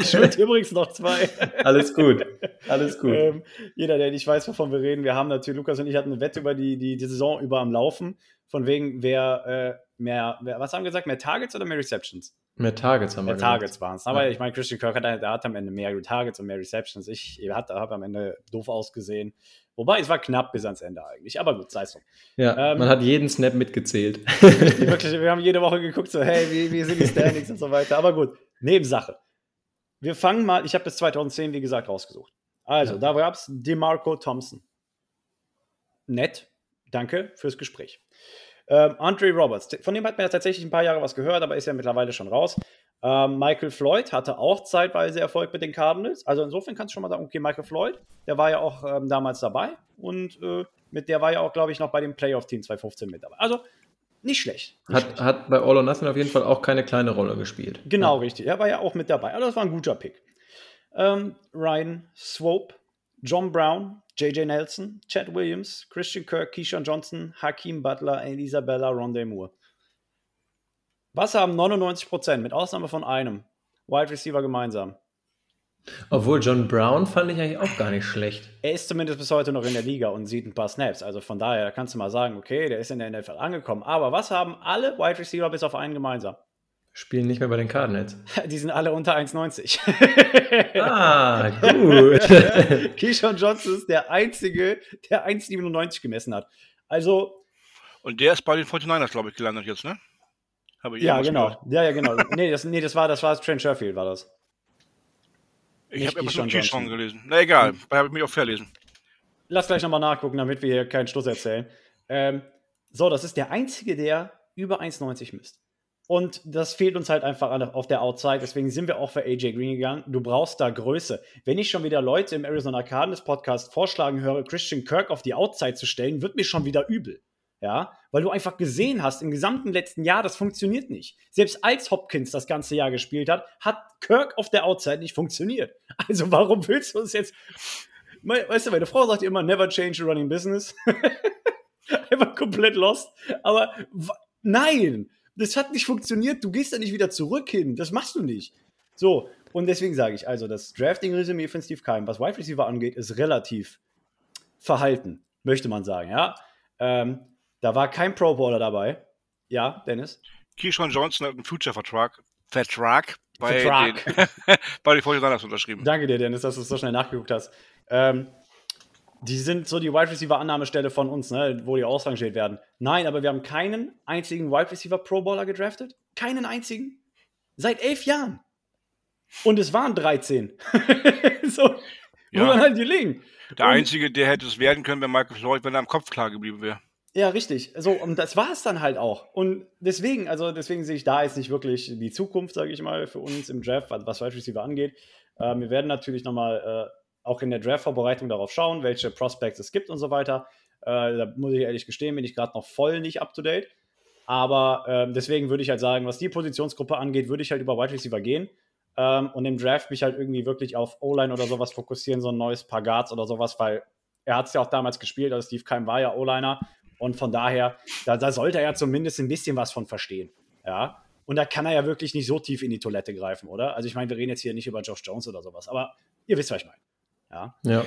ich schulde *laughs* übrigens noch zwei. Alles gut. Alles gut. Ähm, jeder, der nicht weiß, wovon wir reden, wir haben natürlich, Lukas und ich hatten eine Wette über die, die, die Saison über am Laufen, von wegen, wer äh, mehr, wer, was haben wir gesagt, mehr Targets oder mehr Receptions? Mehr Targets haben mehr wir Mehr Targets waren es. Aber ja. ich meine, Christian Kirk hat, der hat am Ende mehr Targets und mehr Receptions. Ich habe am Ende doof ausgesehen. Wobei, es war knapp bis ans Ende eigentlich. Aber gut, sei es so. Ja, ähm, man hat jeden Snap mitgezählt. *laughs* wirklich, wir haben jede Woche geguckt, so, hey, wie, wie sind die Standings und so weiter. Aber gut, Nebensache. Wir fangen mal, ich habe bis 2010, wie gesagt, rausgesucht. Also, ja. da gab es DeMarco Thompson. Nett. Danke fürs Gespräch. Ähm, Andre Roberts, von dem hat man ja tatsächlich ein paar Jahre was gehört, aber ist ja mittlerweile schon raus. Ähm, Michael Floyd hatte auch zeitweise Erfolg mit den Cardinals. Also insofern kannst du schon mal sagen, okay, Michael Floyd, der war ja auch ähm, damals dabei und äh, mit der war ja auch, glaube ich, noch bei dem Playoff-Team 2015 mit dabei. Also nicht schlecht. Nicht hat, schlecht. hat bei All or Nothing auf jeden Fall auch keine kleine Rolle gespielt. Genau, ja. richtig. Er war ja auch mit dabei. Also das war ein guter Pick. Ähm, Ryan Swope, John Brown, JJ Nelson, Chad Williams, Christian Kirk, Keyshawn Johnson, Hakeem Butler, Elisabella Rondé Moore. Was haben 99% mit Ausnahme von einem Wide Receiver gemeinsam? Obwohl John Brown fand ich eigentlich auch gar nicht schlecht. Er ist zumindest bis heute noch in der Liga und sieht ein paar Snaps. Also von daher kannst du mal sagen, okay, der ist in der NFL angekommen. Aber was haben alle Wide Receiver bis auf einen gemeinsam? Spielen nicht mehr bei den Cardinals. *laughs* Die sind alle unter 1,90. ah, *laughs* gut. *laughs* Keyshawn Johnson ist der Einzige, der 1,97 gemessen hat. Also. Und der ist bei den 49ers, glaube ich, gelandet jetzt, ne? ja, genau. Gehört. Ja, ja, genau. nee, das, nee, das war, das war Trent Sherfield, war das. Ich habe immer schon Keyshawn gelesen. Na egal, hm. da habe ich mich auch verlesen. Lass gleich nochmal nachgucken, damit wir hier keinen Schluss erzählen. Ähm, so, das ist der Einzige, der über 1,90 misst. Und das fehlt uns halt einfach auf der Outside. Deswegen sind wir auch für AJ Green gegangen. Du brauchst da Größe. Wenn ich schon wieder Leute im Arizona Cardinals Podcast vorschlagen höre, Christian Kirk auf die Outside zu stellen, wird mir schon wieder übel. Ja, weil du einfach gesehen hast, im gesamten letzten Jahr, das funktioniert nicht. Selbst als Hopkins das ganze Jahr gespielt hat, hat Kirk auf der Outside nicht funktioniert. *laughs* Also warum willst du uns jetzt, *laughs* weißt du, meine Frau sagt immer, never change a running business. *laughs* Einfach komplett lost. Aber nein, Das hat nicht funktioniert. Du gehst da nicht wieder zurück hin. Das machst du nicht. So, und deswegen sage ich, also das Drafting-Resümee von Steve Keim, was Wide Receiver angeht, ist relativ verhalten, möchte man sagen, ja. Ähm, da war kein Pro Bowler dabei. Ja, Dennis? Keyshawn Johnson hat einen Future-Vertrag Vertrag bei Vertrag. den *laughs* bei den 49ers unterschrieben. Danke dir, Dennis, dass du es so schnell nachgeguckt hast. Ähm, die sind so die Wide Receiver Annahmestelle von uns, ne, wo die ausrangiert werden. Nein, aber wir haben keinen einzigen Wide Receiver Pro Bowler gedraftet. Keinen einzigen. Seit elf Jahren. Und es waren 13. *laughs* so, Ja. wo man halt die liegen. Der Und- Einzige, der hätte es werden können, wenn Michael Floyd, wenn er am Kopf klar geblieben wäre. Ja, richtig. So, und das war es dann halt auch. Und deswegen, also deswegen sehe ich da jetzt nicht wirklich die Zukunft, sage ich mal, für uns im Draft, was, Wide Receiver angeht. Ähm, wir werden natürlich nochmal äh, auch in der Draft-Vorbereitung darauf schauen, welche Prospects es gibt und so weiter. Äh, da muss ich ehrlich gestehen, bin ich gerade noch voll nicht up to date. Aber ähm, deswegen würde ich halt sagen, was die Positionsgruppe angeht, würde ich halt über Wide Receiver gehen. Ähm, und im Draft mich halt irgendwie wirklich auf O-Line oder sowas fokussieren, so ein neues Paar Guards oder sowas, weil er hat es ja auch damals gespielt, also Steve Keim war ja O-Liner und von daher, da, da sollte er ja zumindest ein bisschen was von verstehen. Ja. Und da kann er ja wirklich nicht so tief in die Toilette greifen, oder? Also ich meine, wir reden jetzt hier nicht über Josh Jones oder sowas, aber ihr wisst, was ich meine. Ja. Ja.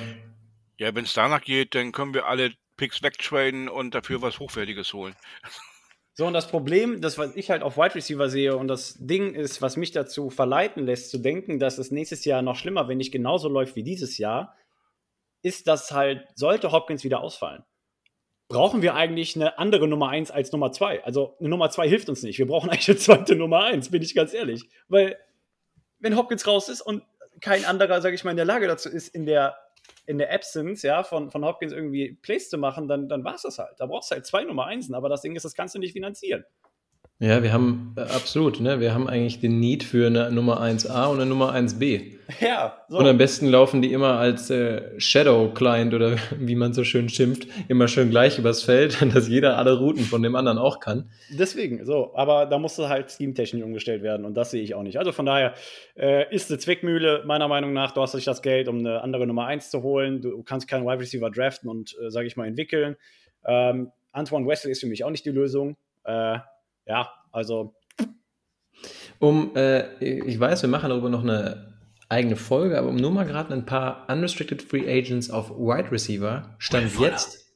Ja, wenn es danach geht, dann können wir alle Picks wegtraden und dafür was Hochwertiges holen. So, und das Problem, das, was ich halt auf Wide Receiver sehe, und das Ding ist, was mich dazu verleiten lässt, zu denken, dass es nächstes Jahr noch schlimmer, wenn nicht genauso läuft wie dieses Jahr, ist, dass halt, sollte Hopkins wieder ausfallen, brauchen wir eigentlich eine andere Nummer 1 als Nummer 2. Also eine Nummer 2 hilft uns nicht. Wir brauchen eigentlich eine zweite Nummer 1, bin ich ganz ehrlich. Weil, wenn Hopkins raus ist und kein anderer, sage ich mal, in der Lage dazu ist, in der, in der Absence ja, von, von Hopkins irgendwie Plays zu machen, dann, dann war es das halt. Da brauchst du halt zwei Nummer 1, aber das Ding ist, das kannst du nicht finanzieren. Ja, wir haben äh, absolut, ne? Wir haben eigentlich den Need für eine Nummer 1a und eine Nummer 1b. Ja, so. Und am besten laufen die immer als äh, Shadow Client oder *laughs* wie man so schön schimpft, immer schön gleich übers Feld, *laughs* dass jeder alle Routen von dem anderen auch kann. Deswegen, so, aber da musste halt Steam-technisch umgestellt werden und das sehe ich auch nicht. Also von daher äh, ist eine Zwickmühle, meiner Meinung nach. Du hast nicht das Geld, um eine andere Nummer 1 zu holen. Du kannst keinen Wide Receiver draften und, äh, sage ich mal, entwickeln. Ähm, Antoine Wesley ist für mich auch nicht die Lösung. Äh, ja, also Um, äh, ich weiß, wir machen darüber noch eine eigene Folge, aber um nur mal gerade ein paar Unrestricted Free Agents auf Wide Receiver Stand jetzt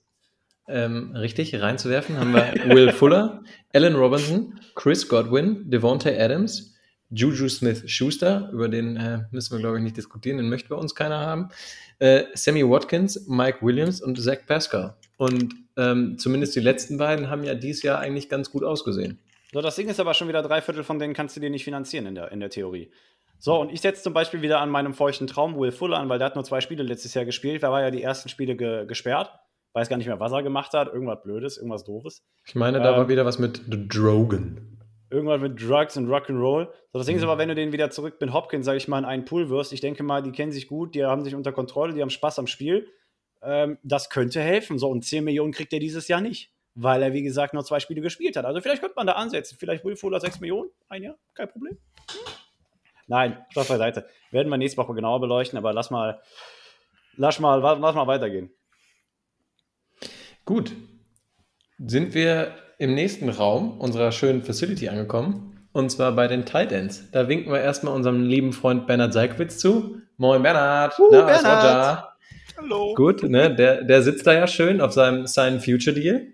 ähm, richtig reinzuwerfen, haben wir *laughs* Will Fuller, Allen Robinson, Chris Godwin, Devontae Adams, Juju Smith-Schuster, über den äh, müssen wir, glaube ich, nicht diskutieren, den möchte bei uns keiner haben, äh, Sammy Watkins, Mike Williams und Zach Pascal. Und ähm, zumindest die letzten beiden haben ja dieses Jahr eigentlich ganz gut ausgesehen. So, das Ding ist aber schon wieder drei Viertel von denen kannst du dir nicht finanzieren in der, in der Theorie. So, und ich setze zum Beispiel wieder an meinem feuchten Traum Will Fuller an, weil der hat nur zwei Spiele letztes Jahr gespielt. Da war ja die ersten Spiele ge gesperrt. Weiß gar nicht mehr, was er gemacht hat. Irgendwas Blödes, irgendwas Doofes. Ich meine, da Ähm, war wieder was mit The Drogan. Irgendwas mit Drugs und Rock'n'Roll. So, das Ding Mhm. ist aber, wenn du den wieder zurück mit Hopkins, sag ich mal, in einen Pool wirst, ich denke mal, die kennen sich gut, die haben sich unter Kontrolle, die haben Spaß am Spiel. Ähm, das könnte helfen. So, und 10 Millionen kriegt er dieses Jahr nicht. Weil er, wie gesagt, nur zwei Spiele gespielt hat. Also vielleicht könnte man da ansetzen. Vielleicht Will Fuller 6 Millionen, ein Jahr, kein Problem. Nein, Spaß beiseite. Werden wir nächste Woche genauer beleuchten, aber lass mal, lass mal, lass mal weitergehen. Gut. Sind wir im nächsten Raum unserer schönen Facility angekommen. Und zwar bei den Tight Ends. Da winken wir erstmal unserem lieben Freund Bernhard Seigwitz zu. Moin Bernhard. Uh, Na, Bernhard. Hallo. Gut, ne? Der, der sitzt da ja schön auf seinem Sign Future Deal.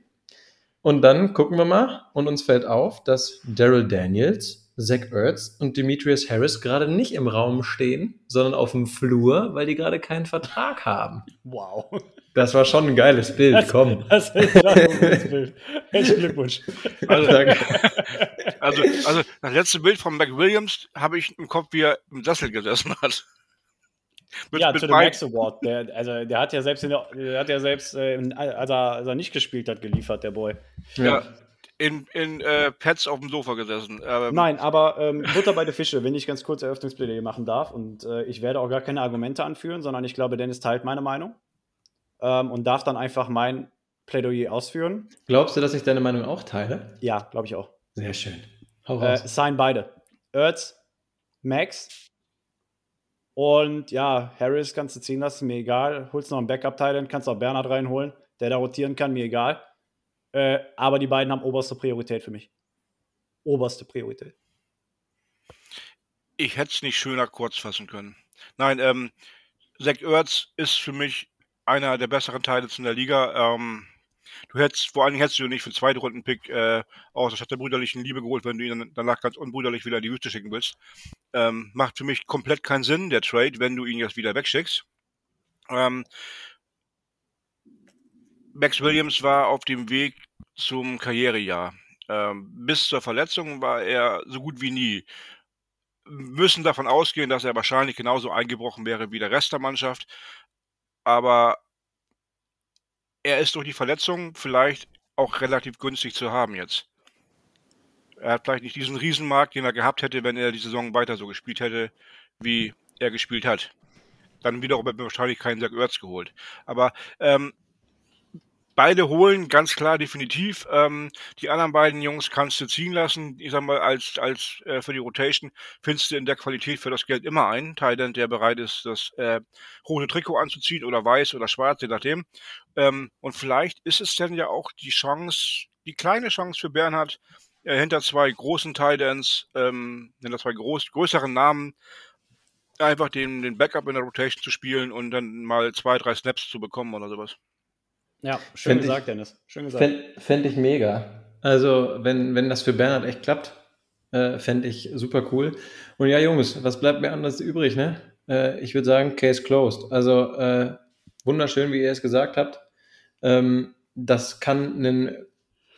Und dann gucken wir mal und uns fällt auf, dass Daryl Daniels, Zach Ertz und Demetrius Harris gerade nicht im Raum stehen, sondern auf dem Flur, weil die gerade keinen Vertrag haben. Wow. Das war schon ein geiles Bild, komm. Das ist ein gutes Bild. Herzlichen Glückwunsch. Also, Danke. also, also das letzte Bild von Mac Williams habe ich im Kopf, wie er im Sessel gesessen hat. Mit, ja, mit zu dem Max Award. Der, also, der hat ja selbst, in der, der hat ja selbst äh, als, er, als er nicht gespielt hat, geliefert, der Boy. ja, in, in äh, Pets auf dem Sofa gesessen. Ähm, Nein, aber ähm, Butter bei der Fische, wenn ich ganz kurz Eröffnungsplädoyer machen darf. Und äh, ich werde auch gar keine Argumente anführen, sondern ich glaube, Dennis teilt meine Meinung ähm, und darf dann einfach mein Plädoyer ausführen. Glaubst du, dass ich deine Meinung auch teile? Ja, glaube ich auch. Sehr schön. Hau Äh, raus. sign beide. Ertz, Max. Und ja, Harris kannst du ziehen lassen, mir egal. Holst noch einen Backup-Teil, kannst auch Bernhard reinholen, der da rotieren kann, mir egal. Äh, aber die beiden haben oberste Priorität für mich. oberste Priorität. Ich hätte es nicht schöner kurz fassen können. Nein, ähm, Zach Ertz ist für mich einer der besseren Teile in der Liga. Ähm, du hättest, vor allen Dingen hättest du nicht für den zweiten Runden-Pick äh, aus der Stadt der brüderlichen Liebe geholt, wenn du ihn danach ganz unbrüderlich wieder in die Wüste schicken willst. Ähm, macht für mich komplett keinen Sinn, der Trade, wenn du ihn jetzt wieder wegschickst. Ähm, Max Williams war auf dem Weg zum Karrierejahr. Ähm, bis zur Verletzung war er so gut wie nie. Müssen davon ausgehen, dass er wahrscheinlich genauso eingebrochen wäre wie der Rest der Mannschaft. Aber er ist durch die Verletzung vielleicht auch relativ günstig zu haben jetzt. Er hat vielleicht nicht diesen Riesenmarkt, den er gehabt hätte, wenn er die Saison weiter so gespielt hätte, wie er gespielt hat. Dann wiederum hätte wahrscheinlich keinen Sack Erz geholt. Aber ähm, beide holen, ganz klar, definitiv. Ähm, die anderen beiden Jungs kannst du ziehen lassen. Ich sag mal, als, als äh, für die Rotation findest du in der Qualität für das Geld immer einen Thailand, der bereit ist, das äh, rote Trikot anzuziehen oder weiß oder schwarz, je nachdem. Ähm, und vielleicht ist es dann ja auch die Chance, die kleine Chance für Bernhard, hinter zwei großen Titans, ähm, hinter zwei groß, größeren Namen, einfach den, den Backup in der Rotation zu spielen und dann mal zwei, drei Snaps zu bekommen oder sowas. Ja, schön fänd gesagt, ich, Dennis. Schön gesagt. Fände fänd ich mega. Also, wenn, wenn das für Bernhard echt klappt, äh, fände ich super cool. Und ja, Jungs, was bleibt mir anders übrig, ne? Äh, ich würde sagen, Case closed. Also, äh, wunderschön, wie ihr es gesagt habt. Ähm, das kann ein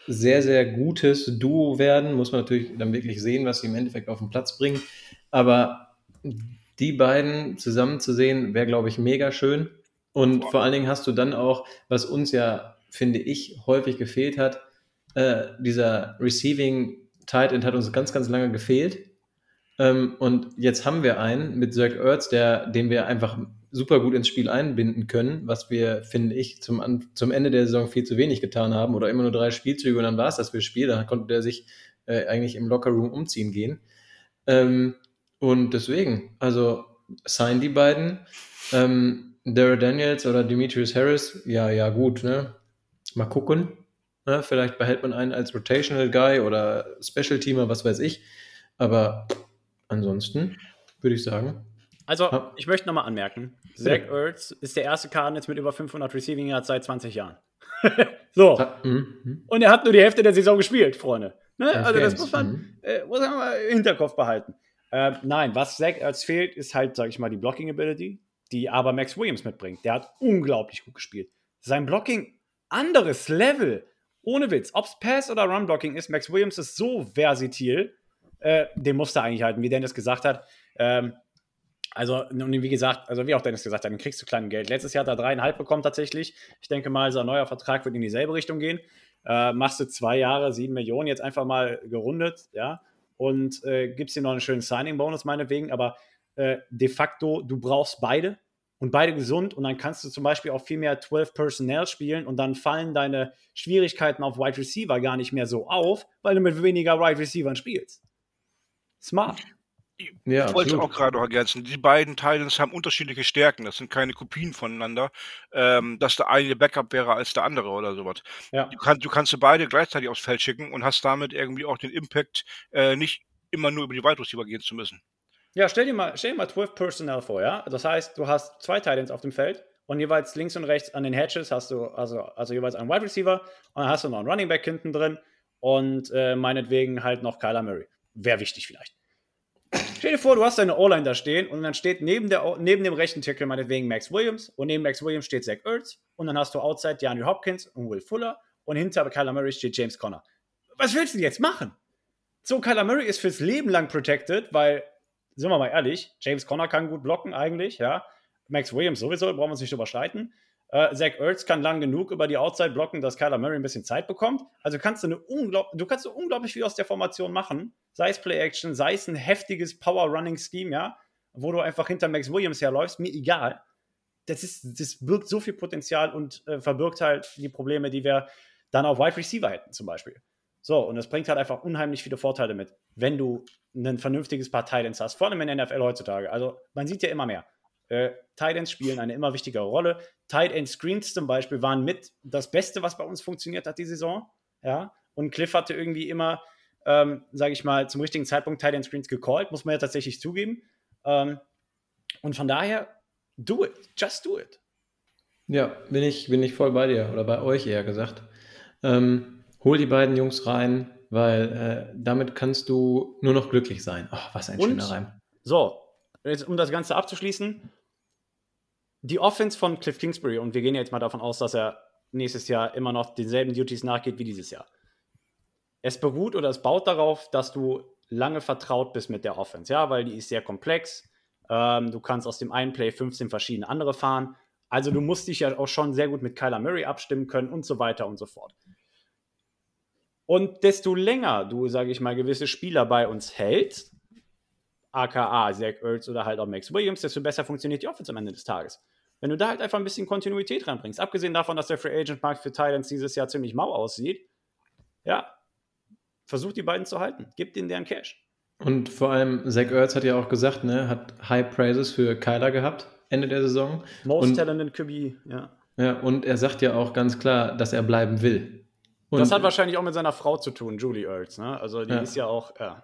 sehr, sehr gutes Duo werden. Muss man natürlich dann wirklich sehen, was sie im Endeffekt auf den Platz bringen. Aber die beiden zusammen zu sehen, wäre, glaube ich, mega schön. Und vor allen Dingen hast du dann auch, was uns ja, finde ich, häufig gefehlt hat, äh, dieser Receiving Tight End hat uns ganz, ganz lange gefehlt. Ähm, und jetzt haben wir einen mit Zach Ertz, der, den wir einfach super gut ins Spiel einbinden können, was wir, finde ich, zum, zum Ende der Saison viel zu wenig getan haben oder immer nur drei Spielzüge und dann war es das für Spiel. Da konnte der sich äh, eigentlich im Lockerroom umziehen gehen. Ähm, und deswegen, also sign die beiden. Ähm, Daryl Daniels oder Demetrius Harris, ja, ja, gut, ne? Mal gucken. Ne? Vielleicht behält man einen als Rotational Guy oder Special Teamer, was weiß ich. Aber ansonsten würde ich sagen. Also, ich möchte nochmal anmerken: Zach. Ertz ist der erste Cardinals mit über 500 Receiving Yards seit 20 Jahren. *laughs* so. Mhm. Und er hat nur die Hälfte der Saison gespielt, Freunde. Ne? Also, das muss man, mhm. äh, muss man mal im Hinterkopf behalten. Äh, nein, was Zach Ertz fehlt, ist halt, sage ich mal, die Blocking Ability die aber Max Williams mitbringt. Der hat unglaublich gut gespielt. Sein Blocking, anderes Level. Ohne Witz. Ob es Pass oder Run-Blocking ist, Max Williams ist so versatil. Äh, den musste er eigentlich halten, wie Dennis gesagt hat. Ähm, also, wie gesagt, also wie auch Dennis gesagt hat, dann kriegst du klein Geld. Letztes Jahr hat er dreieinhalb bekommen tatsächlich. Ich denke mal, sein neuer Vertrag wird in dieselbe Richtung gehen. Äh, machst du zwei Jahre, sieben Millionen, jetzt einfach mal gerundet, ja, und äh, gibst dir noch einen schönen Signing-Bonus meinetwegen, aber äh, de facto, du brauchst beide und beide gesund und dann kannst du zum Beispiel auch viel mehr 12 Personnel spielen und dann fallen deine Schwierigkeiten auf Wide Receiver gar nicht mehr so auf, weil du mit weniger Wide Receivern spielst. Smart. Ja, ich wollte auch gerade noch ergänzen. Die beiden Titans haben unterschiedliche Stärken. Das sind keine Kopien voneinander, ähm, dass der eine Backup wäre als der andere oder sowas. Ja. Du, kann, du kannst du beide gleichzeitig aufs Feld schicken und hast damit irgendwie auch den Impact, äh, nicht immer nur über die Wide Receiver gehen zu müssen. Ja, stell dir mal, stell dir mal 12 Personnel vor, ja? Das heißt, du hast zwei Titans auf dem Feld und jeweils links und rechts an den Hedges hast du also, also jeweils einen Wide Receiver und dann hast du noch einen Running Back hinten drin und äh, meinetwegen halt noch Kyler Murray. Wäre wichtig vielleicht. Stell dir vor, du hast deine O-Line da stehen und dann steht neben, der, neben dem rechten Tackle meinetwegen Max Williams und neben Max Williams steht Zach Ertz und dann hast du outside DeAndre Hopkins und Will Fuller und hinter Kyler Murray steht James Conner. Was willst du jetzt machen? So, Kyler Murray ist fürs Leben lang protected, weil sind wir mal ehrlich, James Conner kann gut blocken eigentlich, ja. Max Williams sowieso, brauchen wir uns nicht überschreiten. Äh, Zach Ertz kann lang genug über die Outside blocken, dass Kyler Murray ein bisschen Zeit bekommt. Also kannst du, eine du kannst so unglaublich viel aus der Formation machen. Sei es Play-Action, sei es ein heftiges Power-Running-Scheme, ja, wo du einfach hinter Max Williams herläufst, mir egal. Das, ist, das birgt so viel Potenzial und äh, verbirgt halt die Probleme, die wir dann auf Wide Receiver hätten, zum Beispiel. So, und es bringt halt einfach unheimlich viele Vorteile mit, wenn du ein vernünftiges Paar hast, vor allem in der NFL heutzutage. Also man sieht ja immer mehr. Äh, Titans spielen eine immer wichtigere Rolle. Tight End Screens zum Beispiel waren mit das Beste, was bei uns funktioniert hat die Saison. Ja, und Cliff hatte irgendwie immer ähm, sage ich mal, zum richtigen Zeitpunkt Tight End Screens gecallt, muss man ja tatsächlich zugeben. Ähm, und von daher, do it, just do it. Ja, bin ich, bin ich voll bei dir oder bei euch eher gesagt. Ähm, hol die beiden Jungs rein, weil äh, damit kannst du nur noch glücklich sein. Oh, was ein Und- schöner Reim. So, jetzt, um das Ganze abzuschließen, die Offense von Cliff Kingsbury, und wir gehen jetzt mal davon aus, dass er nächstes Jahr immer noch denselben Duties nachgeht wie dieses Jahr. Es beruht oder es baut darauf, dass du lange vertraut bist mit der Offense, ja, weil die ist sehr komplex. Ähm, du kannst aus dem einen Play 15 verschiedene andere fahren. Also du musst dich ja auch schon sehr gut mit Kyler Murray abstimmen können und so weiter und so fort. Und desto länger du, sage ich mal, gewisse Spieler bei uns hältst, aka Zach Ertz oder halt auch Max Williams, desto besser funktioniert die Offense am Ende des Tages. Wenn du da halt einfach ein bisschen Kontinuität reinbringst, abgesehen davon, dass der Free Agent Markt für Titans dieses Jahr ziemlich mau aussieht, ja, versuch die beiden zu halten. Gib denen deren Cash. Und vor allem, Zach Ertz hat ja auch gesagt, ne, hat High Praises für Kyler gehabt, Ende der Saison. Most Und- talented QB, ja. Ja, und er sagt ja auch ganz klar, dass er bleiben will. Und, das hat wahrscheinlich auch mit seiner Frau zu tun, Julie Ertz, ne? Also die Ja. ist ja auch, ja.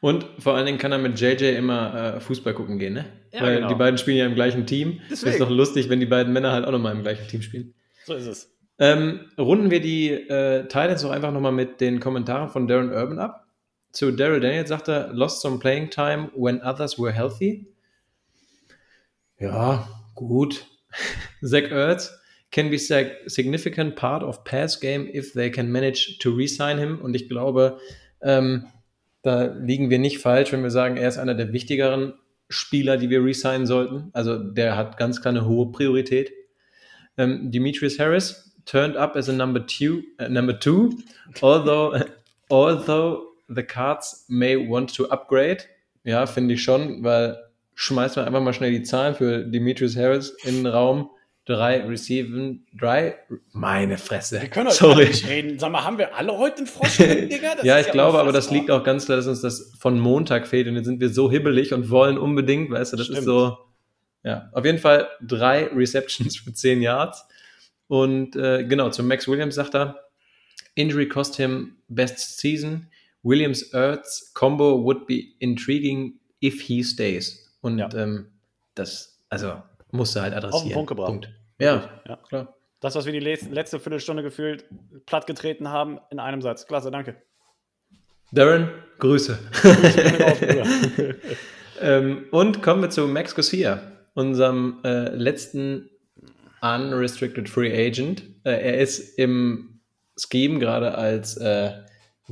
Und vor allen Dingen kann er mit JJ immer äh, Fußball gucken gehen, ne? Ja, Weil genau. die beiden spielen ja im gleichen Team. Deswegen. Ist doch lustig, wenn die beiden Männer halt auch nochmal im gleichen Team spielen. So ist es. Ähm, runden wir die äh, Titans doch einfach nochmal mit den Kommentaren von Darren Urban ab. Zu Daryl Daniels sagt er, lost some playing time when others were healthy. Ja, gut. *laughs* Zach Ertz can be a significant part of pass game if they can manage to re-sign him. Und ich glaube, ähm, da liegen wir nicht falsch, wenn wir sagen, er ist einer der wichtigeren Spieler, die wir re-signen sollten. Also der hat ganz klar eine hohe Priorität. Um, Demetrius Harris turned up as a number two, uh, number two, although *laughs* although the Cards may want to upgrade. Ja, finde ich schon, weil schmeißt man einfach mal schnell die Zahlen für Demetrius Harris in den Raum. Drei Receiven, drei, meine Fresse. Wir können heute nicht reden. Sag mal, haben wir alle heute einen Frosch drin, *laughs* Digga? Ja, ich glaube, aber das liegt auch ganz klar, dass uns das von Montag fehlt und jetzt sind wir so hibbelig und wollen unbedingt, weißt du, das Stimmt. ist so. Ja, auf jeden Fall drei Receptions *laughs* für 10 Yards. Und äh, genau, zu Max Williams sagt er, Injury cost him best season. Williams Ertz combo would be intriguing if he stays. Und Ja. ähm, das, also, musste halt adressieren. Auf den Punkt gebracht. Punkt. Ja, Ja. klar. Das, was wir die letzte, letzte Viertelstunde gefühlt plattgetreten haben, in einem Satz. Klasse, danke. Darren, Grüße. Bruder. *laughs* Ähm, und kommen wir zu Max Garcia, unserem äh, letzten Unrestricted Free Agent. Äh, er ist im Scheme gerade als äh,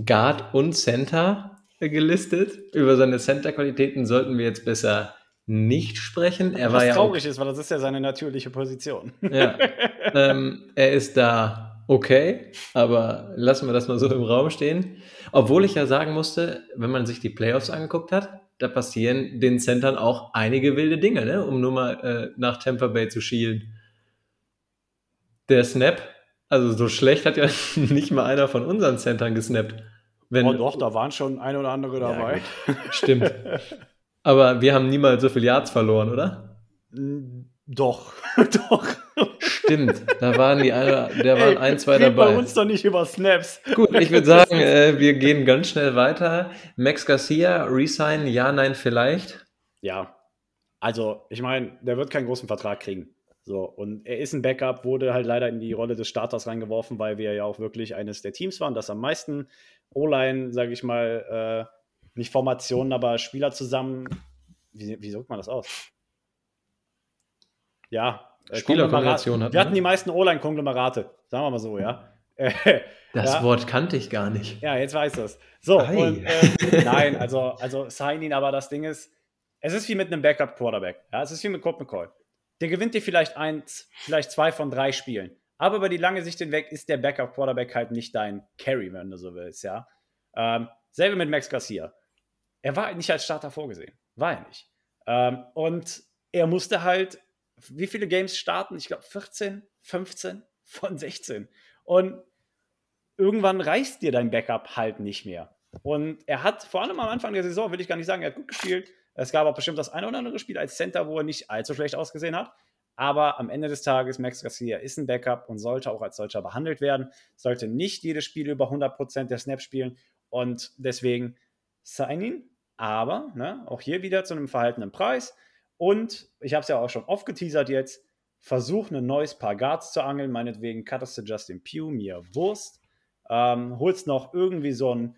Guard und Center gelistet. Über seine Center-Qualitäten sollten wir jetzt besser nicht sprechen. Er war Was ja traurig ist, weil das ist ja seine natürliche Position. ja. *laughs* ähm, er ist da okay, aber lassen wir das mal so im Raum stehen. Obwohl ich ja sagen musste, wenn man sich die Playoffs angeguckt hat, da passieren den Centern auch einige wilde Dinge, ne? um nur mal äh, nach Tampa Bay zu schielen. Der Snap, also so schlecht hat ja *laughs* nicht mal einer von unseren Centern gesnappt. Wenn, Oh doch, da waren schon ein oder andere dabei. Stimmt. *laughs* Aber wir haben niemals so viel Yards verloren, oder? Mm, Doch, *laughs* doch. Stimmt, da waren die eine, da waren Ey, ein, zwei dabei. bei uns doch nicht über Snaps. Gut, ich würde sagen, äh, wir gehen ganz schnell weiter. Max Garcia, Resign, ja, nein, vielleicht. Ja, also ich meine, der wird keinen großen Vertrag kriegen. So, und er ist ein Backup, wurde halt leider in die Rolle des Starters reingeworfen, weil wir ja auch wirklich eines der Teams waren, das am meisten O-Line, sage ich mal, äh, nicht Formationen, aber Spieler zusammen. Wie, wie drückt man das aus? Ja, äh, Spielerkombination Konglomerat- hat Wir hatten die meisten O-Line-Konglomerate, sagen wir mal so, ja. *laughs* Das Ja. Wort kannte ich gar nicht. ja, jetzt weiß das. So, und, äh, *laughs* nein, also, also sign aber das Ding ist, es ist wie mit einem Backup-Quarterback. Ja, es ist wie mit Colt McCoy. Der gewinnt dir vielleicht eins, vielleicht zwei von drei Spielen. Aber über die lange Sicht hinweg ist der Backup-Quarterback halt nicht dein Carry, wenn du so willst, ja. Ähm, selbe mit Max Garcia. Er war nicht als Starter vorgesehen. War er nicht. Ähm, und er musste halt, wie viele Games starten? Ich glaube 14, 15 von 16. Und irgendwann reicht dir dein Backup halt nicht mehr. Und er hat vor allem am Anfang der Saison, will ich gar nicht sagen, er hat gut gespielt. Es gab auch bestimmt das eine oder andere Spiel als Center, wo er nicht allzu schlecht ausgesehen hat. Aber am Ende des Tages, Max Garcia ist ein Backup und sollte auch als solcher behandelt werden. Sollte nicht jedes Spiel über 100% der Snaps spielen. Und deswegen sign ihn, aber ne, auch hier wieder zu einem verhaltenen Preis. Und ich habe es ja auch schon oft geteasert jetzt, versuch ein neues Paar Guards zu angeln, meinetwegen cuttest du Justin Pugh, mir Wurst, ähm, holst noch irgendwie so einen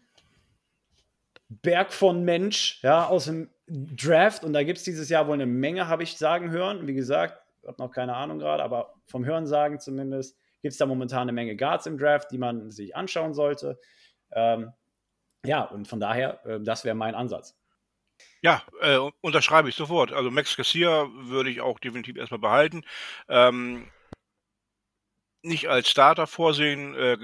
Berg von Mensch ja, aus dem Draft und da gibt es dieses Jahr wohl eine Menge, habe ich sagen hören. Wie gesagt, habe noch keine Ahnung gerade, aber vom Hören sagen zumindest gibt es da momentan eine Menge Guards im Draft, die man sich anschauen sollte. Ähm, ja, und von daher, äh, das wäre mein Ansatz. Ja, äh, unterschreibe ich sofort. Also Max Garcia würde ich auch definitiv erstmal behalten. Ähm, nicht als Starter vorsehen, äh,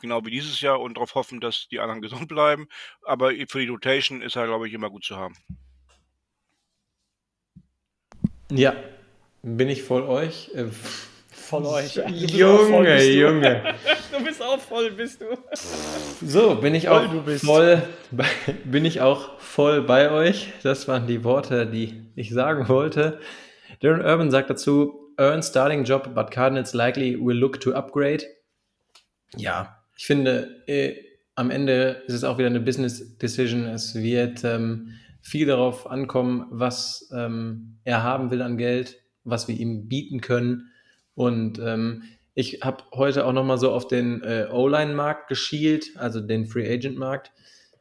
genau wie dieses Jahr, und darauf hoffen, dass die anderen *laughs* gesund bleiben. Aber für die Rotation ist er, glaube ich, immer gut zu haben. Ja, bin ich voll euch. Voll *laughs* euch. Junge, Junge. *laughs* du bist auch voll, bist du. So, bin ich voll, auch voll, bei, bin ich auch voll bei euch. Das waren die Worte, die ich sagen wollte. Darren Urban sagt dazu, earn starting job, but Cardinals likely will look to upgrade. Ja, ich finde, äh, am Ende ist es auch wieder eine Business Decision. Es wird ähm, viel darauf ankommen, was ähm, er haben will an Geld, was wir ihm bieten können. Und ähm, ich habe heute auch nochmal so auf den äh, O-Line-Markt geschielt, also den Free Agent-Markt.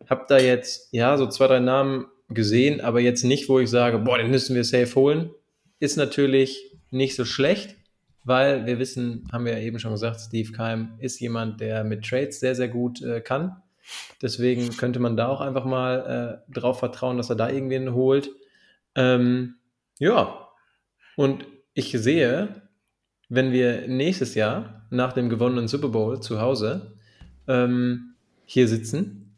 Habe da jetzt, ja, so zwei, drei Namen gesehen, aber jetzt nicht, wo ich sage, boah, den müssen wir safe holen. Ist natürlich nicht so schlecht, weil wir wissen, haben wir ja eben schon gesagt, Steve Keim ist jemand, der mit Trades sehr, sehr gut äh, kann. Deswegen könnte man da auch einfach mal äh, drauf vertrauen, dass er da irgendwen holt. Ähm, ja, und ich sehe, wenn wir nächstes Jahr nach dem gewonnenen Super Bowl zu Hause ähm, hier sitzen,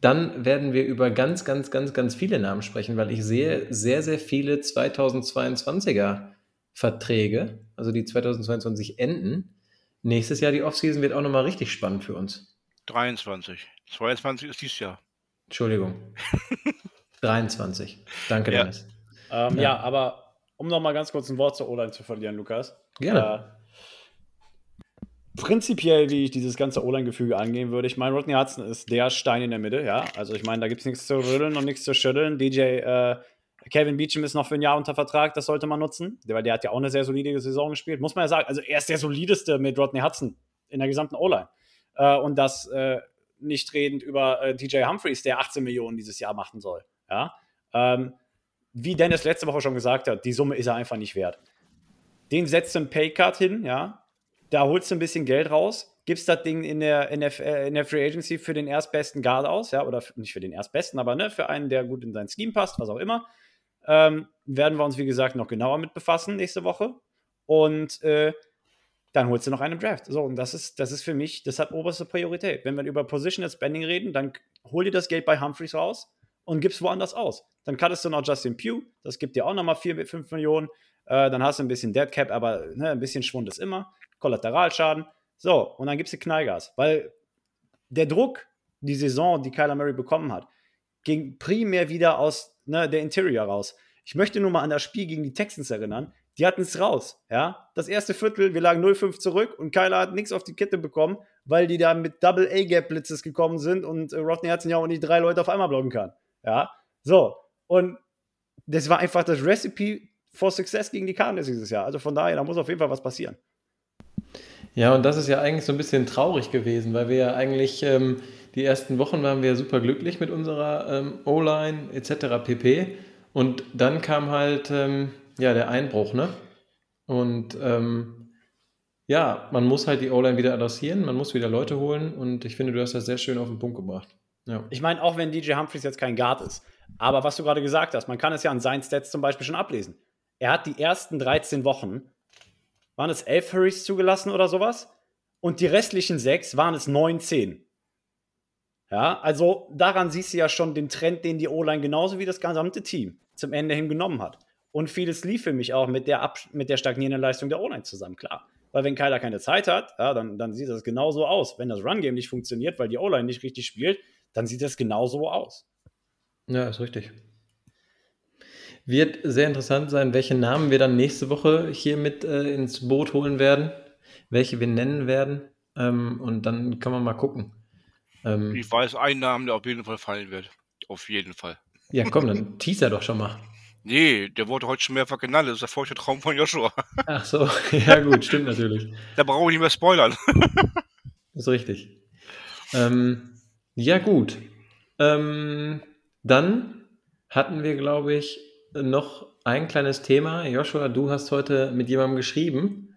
dann werden wir über ganz, ganz, ganz, ganz viele Namen sprechen, weil ich sehe sehr, sehr viele 2022er Verträge, also die 2022 enden. Nächstes Jahr die Offseason wird auch nochmal richtig spannend für uns. 23. 22 ist dieses Jahr. Entschuldigung. *laughs* 23. Danke, ja. Dennis. Ähm, ja. ja. aber um noch mal ganz kurz ein Wort zur O-Line zu verlieren, Lukas. Gerne. Äh, prinzipiell, wie ich dieses ganze O-Line-Gefüge angehen würde, ich meine, Rodney Hudson ist der Stein in der Mitte, ja. Also ich meine, da gibt es nichts zu rütteln und nichts zu schütteln. DJ äh, Kevin Beecham ist noch für ein Jahr unter Vertrag, das sollte man nutzen, weil der hat ja auch eine sehr solide Saison gespielt. Muss man ja sagen, also er ist der solideste mit Rodney Hudson in der gesamten O-Line. Äh, und das äh, nicht redend über äh, DJ Humphreys, der 18 Millionen dieses Jahr machen soll. Ja. Ähm, wie Dennis letzte Woche schon gesagt hat, die Summe ist er einfach nicht wert. Den setzt du einen Paycard hin, ja. Da holst du ein bisschen Geld raus, gibst das Ding in der, in der, äh, in der Free Agency für den erstbesten Guard aus, ja, oder nicht für den erstbesten, aber ne, für einen, der gut in sein Scheme passt, was auch immer. Ähm, werden wir uns, wie gesagt, noch genauer mit befassen nächste Woche. Und äh, dann holst du noch einen Draft. So, und das ist, das ist für mich, das hat oberste Priorität. Wenn wir über Positional Spending reden, dann hol dir das Geld bei Humphreys raus und gib's woanders aus. Dann cuttest du noch Justin Pugh, das gibt dir auch nochmal 4, 5 Millionen. Äh, dann hast du ein bisschen Dead Cap, aber ne, ein bisschen Schwund ist immer. Kollateralschaden. So, und dann gibst du Knallgas. Weil der Druck, die Saison, die Kyler Murray bekommen hat, ging primär wieder aus ne, der Interior raus. Ich möchte nur mal an das Spiel gegen die Texans erinnern. Die hatten es raus, ja. Das erste Viertel, wir lagen 0-5 zurück und Kyler hat nichts auf die Kette bekommen, weil die da mit Double A-Gap Blitzes gekommen sind und äh, Rodney Hudson ja auch nicht drei Leute auf einmal blocken kann. Ja, so. Und das war einfach das Recipe for Success gegen die Cardinals dieses Jahr. Also von daher, da muss auf jeden Fall was passieren. Ja, und das ist ja eigentlich so ein bisschen traurig gewesen, weil wir ja eigentlich ähm, die ersten Wochen waren wir super glücklich mit unserer ähm, O-Line etc. pp. Und dann kam halt ähm, ja der Einbruch, ne? Und ähm, ja, man muss halt die O-Line wieder adressieren, man muss wieder Leute holen und ich finde, du hast das sehr schön auf den Punkt gebracht. Ja. Ich meine, auch wenn DJ Humphreys jetzt kein Guard ist, aber was du gerade gesagt hast, man kann es ja an seinen Stats zum Beispiel schon ablesen. Er hat die ersten 13 Wochen, waren es 11 Hurries zugelassen oder sowas? Und die restlichen sechs waren es 9, 10. Ja, also daran siehst du ja schon den Trend, den die O-Line genauso wie das gesamte Team zum Ende hin genommen hat. Und vieles lief für mich auch mit der, Ab mit der stagnierenden Leistung der O-Line zusammen, klar. Weil wenn Kyler keine Zeit hat, ja, dann, dann sieht das genauso aus. Wenn das Run-Game nicht funktioniert, weil die O-Line nicht richtig spielt, dann sieht das genauso aus. Ja, ist richtig. Wird sehr interessant sein, welche Namen wir dann nächste Woche hier mit äh, ins Boot holen werden, welche wir nennen werden. Ähm, und dann kann man mal gucken. Ähm, Ich weiß einen Namen, der auf jeden Fall fallen wird. Auf jeden Fall. ja, komm, dann *laughs* teaser doch schon mal. Nee, der wurde heute schon mehrfach genannt. Das ist der feuchte Traum von Joshua. *laughs* Ach so, *laughs* ja gut, stimmt natürlich. Da brauche ich nicht mehr spoilern. Ist richtig. Ähm, ja, gut. Ähm, dann hatten wir, glaube ich, noch ein kleines Thema. Joshua, du hast heute mit jemandem geschrieben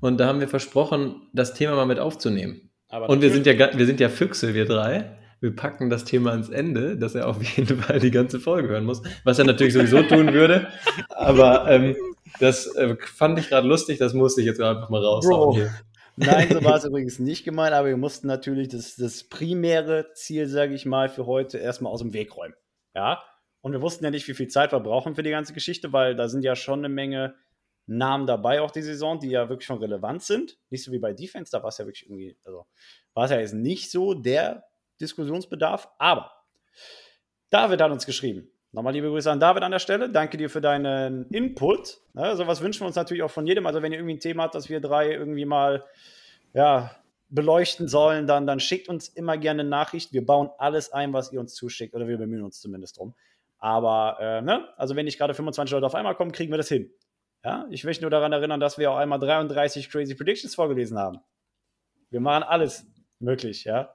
und da haben wir versprochen, das Thema mal mit aufzunehmen. Aber Und wir sind ja, wir sind ja Füchse, wir drei. Wir packen das Thema ans Ende, dass er auf jeden Fall die ganze Folge hören muss, was er natürlich sowieso tun würde. Aber ähm, das äh, fand ich gerade lustig, das musste ich jetzt einfach mal raushauen Bro. Nein, so war es *laughs* übrigens nicht gemeint, aber wir mussten natürlich das, das primäre Ziel, sage ich mal, für heute erstmal aus dem Weg räumen. Ja. Und wir wussten ja nicht, wie viel Zeit wir brauchen für die ganze Geschichte, weil da sind ja schon eine Menge Namen dabei, auch die Saison, die ja wirklich schon relevant sind. Nicht so wie bei Defense, da war es ja wirklich irgendwie, also war es ja jetzt nicht so der Diskussionsbedarf, aber David hat uns geschrieben. Nochmal liebe Grüße an David an der Stelle. Danke dir für deinen Input. Ne, sowas wünschen wir uns natürlich auch von jedem. Also, wenn ihr irgendwie ein Thema habt, das wir drei irgendwie mal ja, beleuchten sollen, dann, dann schickt uns immer gerne eine Nachricht. Wir bauen alles ein, was ihr uns zuschickt, oder wir bemühen uns zumindest drum. Aber, äh, ne, also wenn nicht gerade 25 Leute auf einmal kommen, kriegen wir das hin. Ja, ich möchte nur daran erinnern, dass wir auch einmal 33 Crazy Predictions vorgelesen haben. Wir machen alles möglich, ja.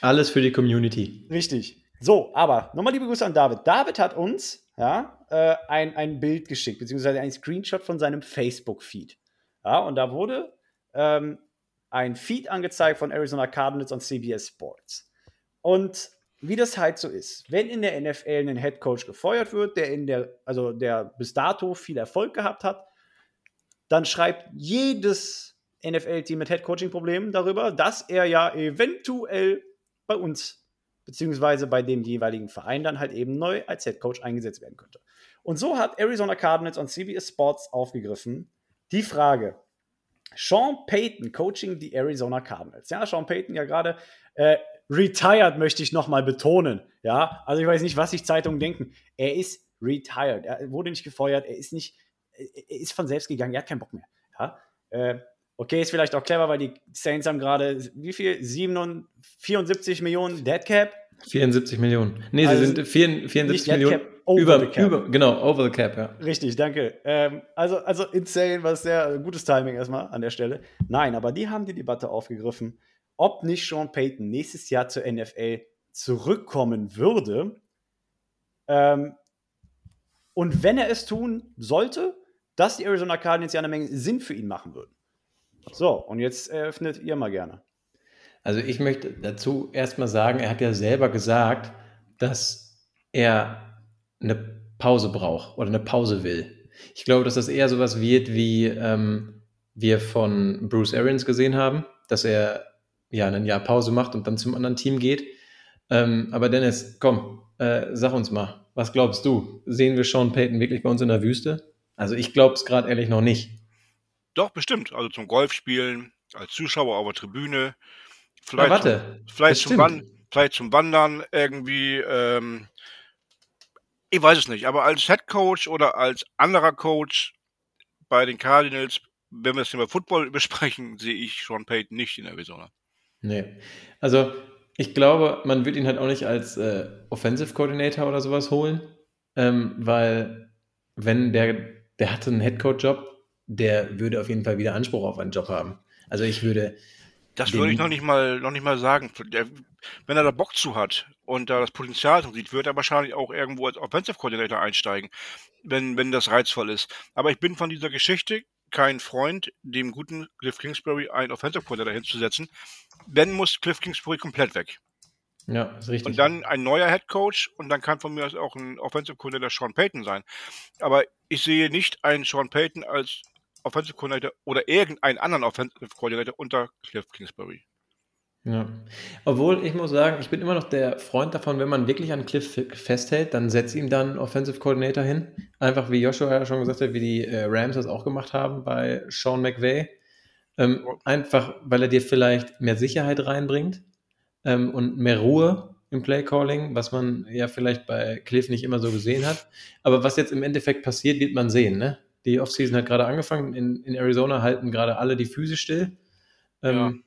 Alles für die Community. Richtig. So, aber nochmal liebe Grüße an David. David hat uns ja, äh, ein, ein Bild geschickt, beziehungsweise ein Screenshot von seinem Facebook-Feed. Ja, und da wurde ähm, ein Feed angezeigt von Arizona Cardinals und CBS Sports. Und wie das halt so ist, wenn in der NFL ein Head Coach gefeuert wird, der in der, also der bis dato viel Erfolg gehabt hat, dann schreibt jedes NFL-Team mit Head Coaching-Problemen darüber, dass er ja eventuell bei uns beziehungsweise bei dem jeweiligen Verein dann halt eben neu als Head Coach eingesetzt werden könnte. Und so hat Arizona Cardinals und CBS Sports aufgegriffen die Frage: Sean Payton coaching die Arizona Cardinals. Ja, Sean Payton ja gerade äh, retired, möchte ich nochmal betonen. Ja, also ich weiß nicht, was sich Zeitungen denken. Er ist retired. Er wurde nicht gefeuert. Er ist nicht, er ist von selbst gegangen. Er hat keinen Bock mehr. Ja, äh, okay, ist vielleicht auch clever, weil die Saints haben gerade wie viel? 77, 74 Millionen Dead Cap. 74 Millionen. Nee, Also sie sind vier- 74 nicht Dead Millionen Cap, over über, the cap. über, genau, over the cap, ja. Richtig, danke. Ähm, also, also insane, was sehr äh, gutes Timing erstmal an der Stelle. Nein, aber die haben die Debatte aufgegriffen, ob nicht Sean Payton nächstes Jahr zur NFL zurückkommen würde. Ähm, und wenn er es tun sollte, dass die Arizona Cardinals ja eine Menge Sinn für ihn machen würden. So, und jetzt eröffnet ihr mal gerne. Also ich möchte dazu erstmal sagen, er hat ja selber gesagt, dass er eine Pause braucht oder eine Pause will. Ich glaube, dass das eher sowas wird, wie ähm, wir von Bruce Arians gesehen haben, dass er ja ein Jahr Pause macht und dann zum anderen Team geht. Ähm, aber Dennis, komm, äh, sag uns mal, was glaubst du? Sehen wir Sean Payton wirklich bei uns in der Wüste? Also ich glaube es gerade ehrlich noch nicht. Doch, bestimmt. Also zum Golfspielen, als Zuschauer auf der Tribüne. Na, Vielleicht, warte, zum, vielleicht, zum, stimmt. Wan vielleicht zum Wandern irgendwie. Ähm, ich weiß es nicht. Aber als Head Coach oder als anderer Coach bei den Cardinals, wenn wir das Thema Football *laughs* besprechen, sehe ich Sean Payton nicht in Arizona. Nee. Also, ich glaube, man wird ihn halt auch nicht als äh, Offensive Coordinator oder sowas holen, ähm, weil, wenn der, der hatte einen Headcoach-Job, der würde auf jeden Fall wieder Anspruch auf einen Job haben. Also, ich würde, Das würde ich noch nicht mal, noch nicht mal sagen. Der, wenn er da Bock zu hat und da das Potenzial drin sieht, wird er wahrscheinlich auch irgendwo als Offensive Coordinator einsteigen, wenn, wenn das reizvoll ist. Aber ich bin von dieser Geschichte kein Freund, dem guten Cliff Kingsbury einen Offensive Coordinator hinzusetzen. Wenn muss Cliff Kingsbury komplett weg. ja, ist richtig. Und dann ein neuer Head Coach und dann kann von mir aus auch ein Offensive Coordinator Sean Payton sein. Aber ich sehe nicht einen Sean Payton als Offensive Coordinator oder irgendeinen anderen Offensive Coordinator unter Cliff Kingsbury. Ja. Obwohl, ich muss sagen, ich bin immer noch der Freund davon, wenn man wirklich an Cliff festhält, dann setzt ihm dann einen Offensive Coordinator hin. Einfach wie Joshua ja schon gesagt hat, wie die äh, Rams das auch gemacht haben bei Sean McVay. Ähm, einfach, weil er dir vielleicht mehr Sicherheit reinbringt ähm, und mehr Ruhe im Playcalling, was man ja vielleicht bei Cliff nicht immer so gesehen hat. Aber was jetzt im Endeffekt passiert, wird man sehen. Ne? Die Offseason hat gerade angefangen. In, in Arizona halten gerade alle die Füße still. Ähm,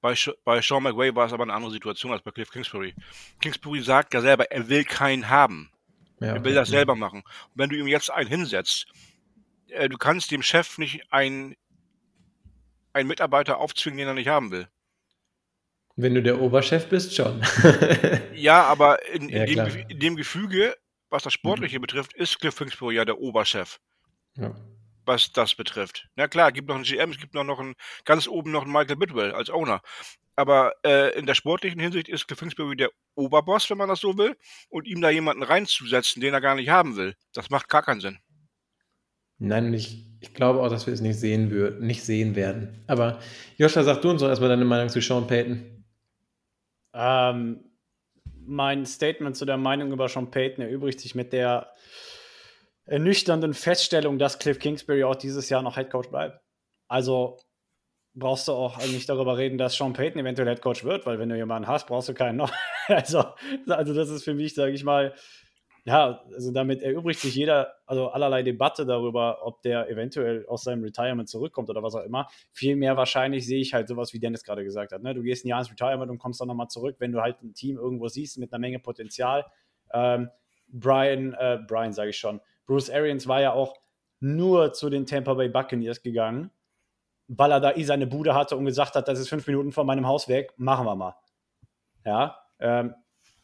Bei, bei Sean McWay war es aber eine andere Situation als bei Cliff Kingsbury. Kingsbury sagt ja selber, er will keinen haben. Ja, er will das selber machen. Und wenn du ihm jetzt einen hinsetzt, äh, du kannst dem Chef nicht einen, einen Mitarbeiter aufzwingen, den er nicht haben will. Wenn du der Oberchef bist, schon. *laughs* ja, aber in, in, ja, dem, in, dem, Gefüge, was das Sportliche mhm. betrifft, ist Cliff Kingsbury ja der Oberchef. Ja. Was das betrifft. Na klar, es gibt noch einen GM, es gibt noch, noch einen, ganz oben noch einen Michael Bidwell als Owner. Aber äh, in der sportlichen Hinsicht ist Cliff Kingsbury der Oberboss, wenn man das so will. Und ihm da jemanden reinzusetzen, den er gar nicht haben will, das macht gar keinen Sinn. Nein, ich, ich glaube auch, dass wir es nicht sehen, würd, nicht sehen werden. Aber Joscha, sag du uns doch erstmal deine Meinung zu Sean Payton. Ähm, mein Statement zu der Meinung über Sean Payton erübrigt sich mit der ernüchternden Feststellung, dass Cliff Kingsbury auch dieses Jahr noch Headcoach bleibt. Also brauchst du auch nicht darüber reden, dass Sean Payton eventuell Headcoach wird, weil wenn du jemanden hast, brauchst du keinen noch. *laughs* Also, also das ist für mich, sage ich mal, ja, also damit erübrigt sich jeder, also allerlei Debatte darüber, ob der eventuell aus seinem Retirement zurückkommt oder was auch immer. Vielmehr wahrscheinlich sehe ich halt sowas, wie Dennis gerade gesagt hat. Ne? Du gehst ein Jahr ins Retirement und kommst dann nochmal zurück, wenn du halt ein Team irgendwo siehst mit einer Menge Potenzial. Ähm, Brian, äh, Brian sage ich schon, Bruce Arians war ja auch nur zu den Tampa Bay Buccaneers gegangen, weil er da eh seine Bude hatte und gesagt hat, das ist fünf Minuten von meinem Haus weg, machen wir mal. Ja, ähm,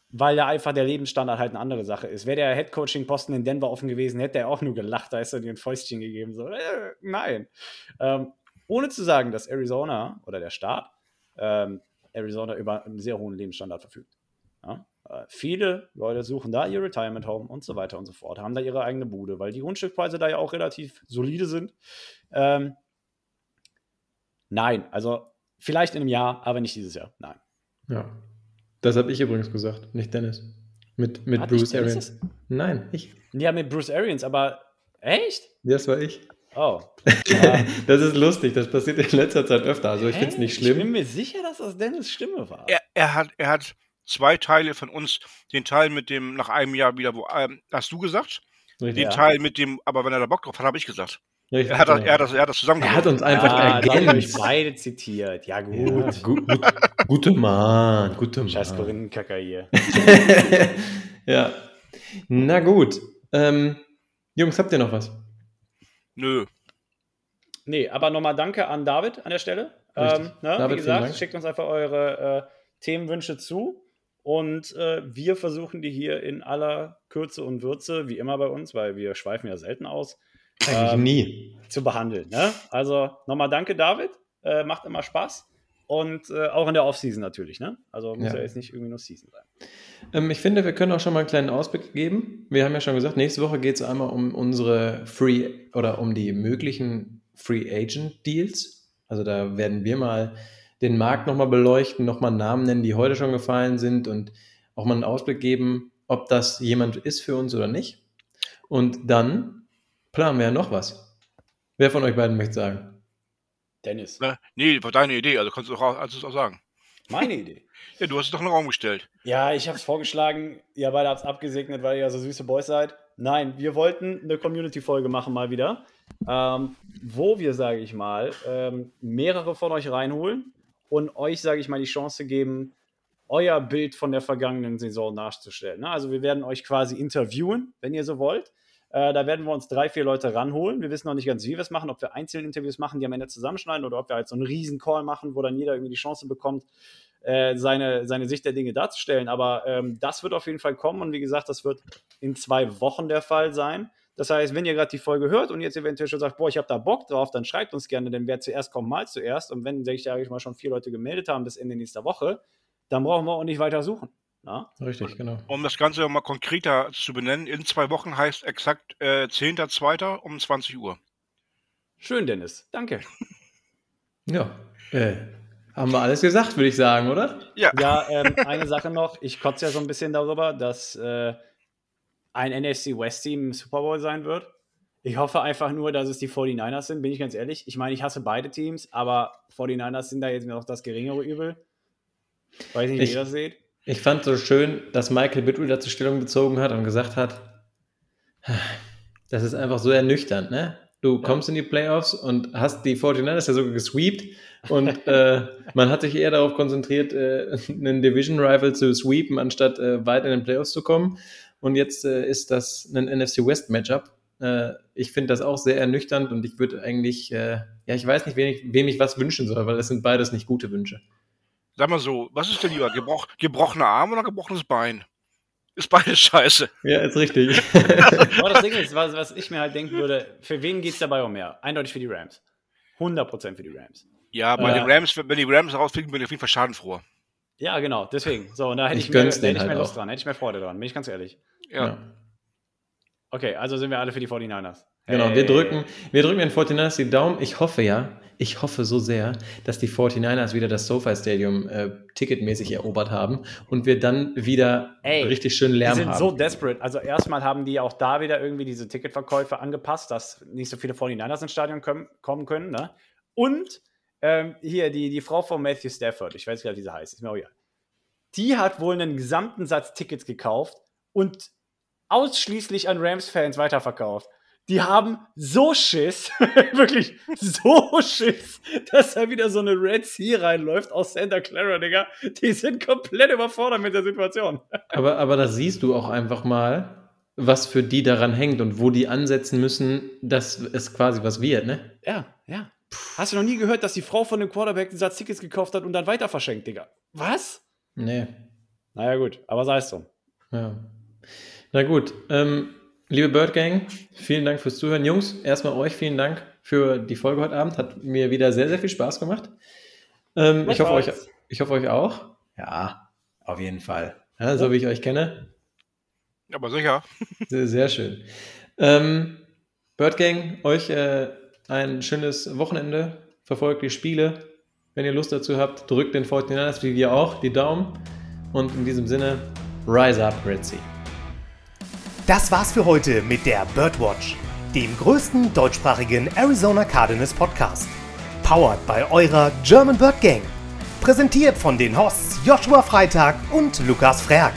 weil ja einfach der Lebensstandard halt eine andere Sache ist. Wäre der Headcoaching-Posten in Denver offen gewesen, hätte er auch nur gelacht, da ist er dir ein Fäustchen gegeben. So, äh, nein. Ähm, ohne zu sagen, dass Arizona oder der Staat ähm, Arizona über einen sehr hohen Lebensstandard verfügt. Ja? Äh, viele Leute suchen da ihr Retirement Home und so weiter und so fort, haben da ihre eigene Bude, weil die Grundstückpreise da ja auch relativ solide sind. Ähm, nein, also vielleicht in einem Jahr, aber nicht dieses Jahr. Nein. Ja, das habe ich übrigens gesagt, nicht Dennis. Mit, mit Bruce Arians. Nein, ich. Ja, mit Bruce Arians, aber echt? Das war ich. Oh. *laughs* das ist lustig, das passiert in letzter Zeit öfter. Also ich finde es nicht schlimm. Ich bin mir sicher, dass das Dennis Stimme war. Er, er, hat, er hat zwei Teile von uns. Den Teil mit dem nach einem Jahr wieder, wo ähm, hast du gesagt? Richtig, den ja. Teil mit dem, aber wenn er da Bock drauf hat, habe ich gesagt. Richtig, er, hat das, er, hat das, er hat das zusammengebracht. Er hat uns einfach ja, ergänzt. beide zitiert. Ja, gut. Ja, gut, gut gute Mann, gute Mann. Scheiß Korinthenkacker hier. *laughs* ja. Na gut. Ähm, Jungs, habt ihr noch was? Nö. Nee, aber nochmal danke an David an der Stelle. Ähm, ne, David, wie gesagt, schickt uns einfach eure äh, Themenwünsche zu. Und äh, wir versuchen die hier in aller Kürze und Würze, wie immer bei uns, weil wir schweifen ja selten aus, eigentlich ähm, nie. Zu behandeln. Ne? Also nochmal danke, David. Äh, macht immer Spaß. Und äh, auch in der Offseason natürlich. Ne? Also muss ja. ja jetzt nicht irgendwie nur Season sein. Ähm, ich finde, wir können auch schon mal einen kleinen Ausblick geben. Wir haben ja schon gesagt, nächste Woche geht es einmal um unsere Free oder um die möglichen Free Agent Deals. Also da werden wir mal den Markt nochmal beleuchten, nochmal Namen nennen, die heute schon gefallen sind und auch mal einen Ausblick geben, ob das jemand ist für uns oder nicht. Und dann planen wir ja noch was. Wer von euch beiden möchte sagen? Dennis. Na, nee, war deine Idee, also kannst du auch, also auch sagen. Meine Idee. *laughs* ja, du hast es doch in den Raum gestellt. Ja, ich habe es vorgeschlagen, ihr beide habt es abgesegnet, weil ihr ja so süße Boys seid. Nein, wir wollten eine Community-Folge machen mal wieder, ähm, wo wir, sage ich mal, ähm, mehrere von euch reinholen und euch, sage ich mal, die Chance geben, euer Bild von der vergangenen Saison nachzustellen. Ne? Also wir werden euch quasi interviewen, wenn ihr so wollt. Äh, da werden wir uns drei, vier Leute ranholen. Wir wissen noch nicht ganz, wie wir es machen, ob wir einzelne Interviews machen, die am Ende zusammenschneiden oder ob wir halt so einen riesen Call machen, wo dann jeder irgendwie die Chance bekommt, äh, seine, seine Sicht der Dinge darzustellen. Aber ähm, das wird auf jeden Fall kommen und wie gesagt, das wird in zwei Wochen der Fall sein. Das heißt, wenn ihr gerade die Folge hört und jetzt eventuell schon sagt, boah, ich habe da Bock drauf, dann schreibt uns gerne, denn wer zuerst kommt, mal zuerst. Und wenn sich, sage ich mal, schon vier Leute gemeldet haben bis Ende nächster Woche, dann brauchen wir auch nicht weiter suchen. Na? Richtig, genau. Um das Ganze mal konkreter zu benennen, in zwei Wochen heißt exakt äh, 10.02. um 20 Uhr. Schön, Dennis. Danke. ja, äh, haben wir alles gesagt, würde ich sagen, oder? Ja. Ja, ähm, eine Sache noch. Ich kotze ja so ein bisschen darüber, dass äh, ein NFC West Team im Super Bowl sein wird. Ich hoffe einfach nur, dass es die 49ers sind, bin ich ganz ehrlich. Ich meine, ich hasse beide Teams, aber 49ers sind da jetzt noch das geringere Übel. Weiß nicht, wie ich, ihr das seht. Ich fand so schön, dass Michael Bittwell dazu Stellung bezogen hat und gesagt hat, das ist einfach so ernüchternd, ne? Du kommst in die Playoffs und hast die 49ers ja sogar gesweept und *laughs* äh, man hat sich eher darauf konzentriert, äh, einen Division Rival zu sweepen, anstatt äh, weit in den Playoffs zu kommen. Und jetzt äh, ist das ein NFC West Matchup. Äh, ich finde das auch sehr ernüchternd und ich würde eigentlich, äh, ja, ich weiß nicht, wem ich, wem ich was wünschen soll, weil das sind beides nicht gute Wünsche. Sag mal so, was ist denn lieber? Gebroch, gebrochener Arm oder gebrochenes Bein? Ist beides scheiße. Ja, ist richtig. *laughs* Aber das Ding ist, was, was ich mir halt denken würde, für wen geht es dabei um mehr? Eindeutig für die Rams. 100% für die Rams. Ja, bei Ja. den Rams, wenn die Rams rausfliegen, bin ich auf jeden Fall schadenfroh. Ja, genau, deswegen. So, und da hätte Ich ich, mehr, da hätte denen ich mehr halt Lust auch. dran, hätte ich mehr Freude dran, bin ich ganz ehrlich. Ja. Okay, also sind wir alle für die 49ers. Genau, wir Hey. drücken, wir drücken den 49ers die Daumen. Ich hoffe ja, ich hoffe so sehr, dass die 49ers wieder das SoFi Stadium äh, ticketmäßig erobert haben und wir dann wieder Ey, richtig schön Die Lärm sind haben. so desperate. Also erstmal haben die auch da wieder irgendwie diese Ticketverkäufe angepasst, dass nicht so viele 49ers ins Stadion kommen, kommen können. Ne? Und ähm, hier die, die Frau von Matthew Stafford, ich weiß gar nicht, wie sie heißt, ist mir auch egal. Die hat wohl einen gesamten Satz Tickets gekauft und ausschließlich an Rams-Fans weiterverkauft. Die haben so Schiss, *laughs* wirklich so Schiss, dass da wieder so eine Red Sea reinläuft aus Santa Clara, Digga. Die sind komplett überfordert mit der Situation. *laughs* aber, aber das siehst du auch einfach mal, was für die daran hängt und wo die ansetzen müssen, dass es quasi was wird, ne? Ja, ja. Hast du noch nie gehört, dass die Frau von dem Quarterback einen Satz Tickets gekauft hat und dann weiter verschenkt, Digga? Was? Nee. Naja, gut, aber sei es so. Ja. Na gut, ähm, liebe Bird Gang, vielen Dank fürs Zuhören. Jungs, erstmal euch vielen Dank für die Folge heute Abend. Hat mir wieder sehr, sehr viel Spaß gemacht. Ähm, ich, hoffe euch, ich hoffe euch auch. Ja, auf jeden Fall. Ja, so wie ich euch kenne. Aber sicher. Sehr, sehr schön. Ähm, Bird Gang, euch äh, ein schönes Wochenende. Verfolgt die Spiele. Wenn ihr Lust dazu habt, drückt den 49ers wie wir auch die Daumen. Und in diesem Sinne, rise up, Red. Das war's für heute mit der Birdwatch, dem größten deutschsprachigen Arizona Cardinals Podcast. Powered bei eurer German Bird Gang. Präsentiert von den Hosts Joshua Freitag und Lukas Frerk.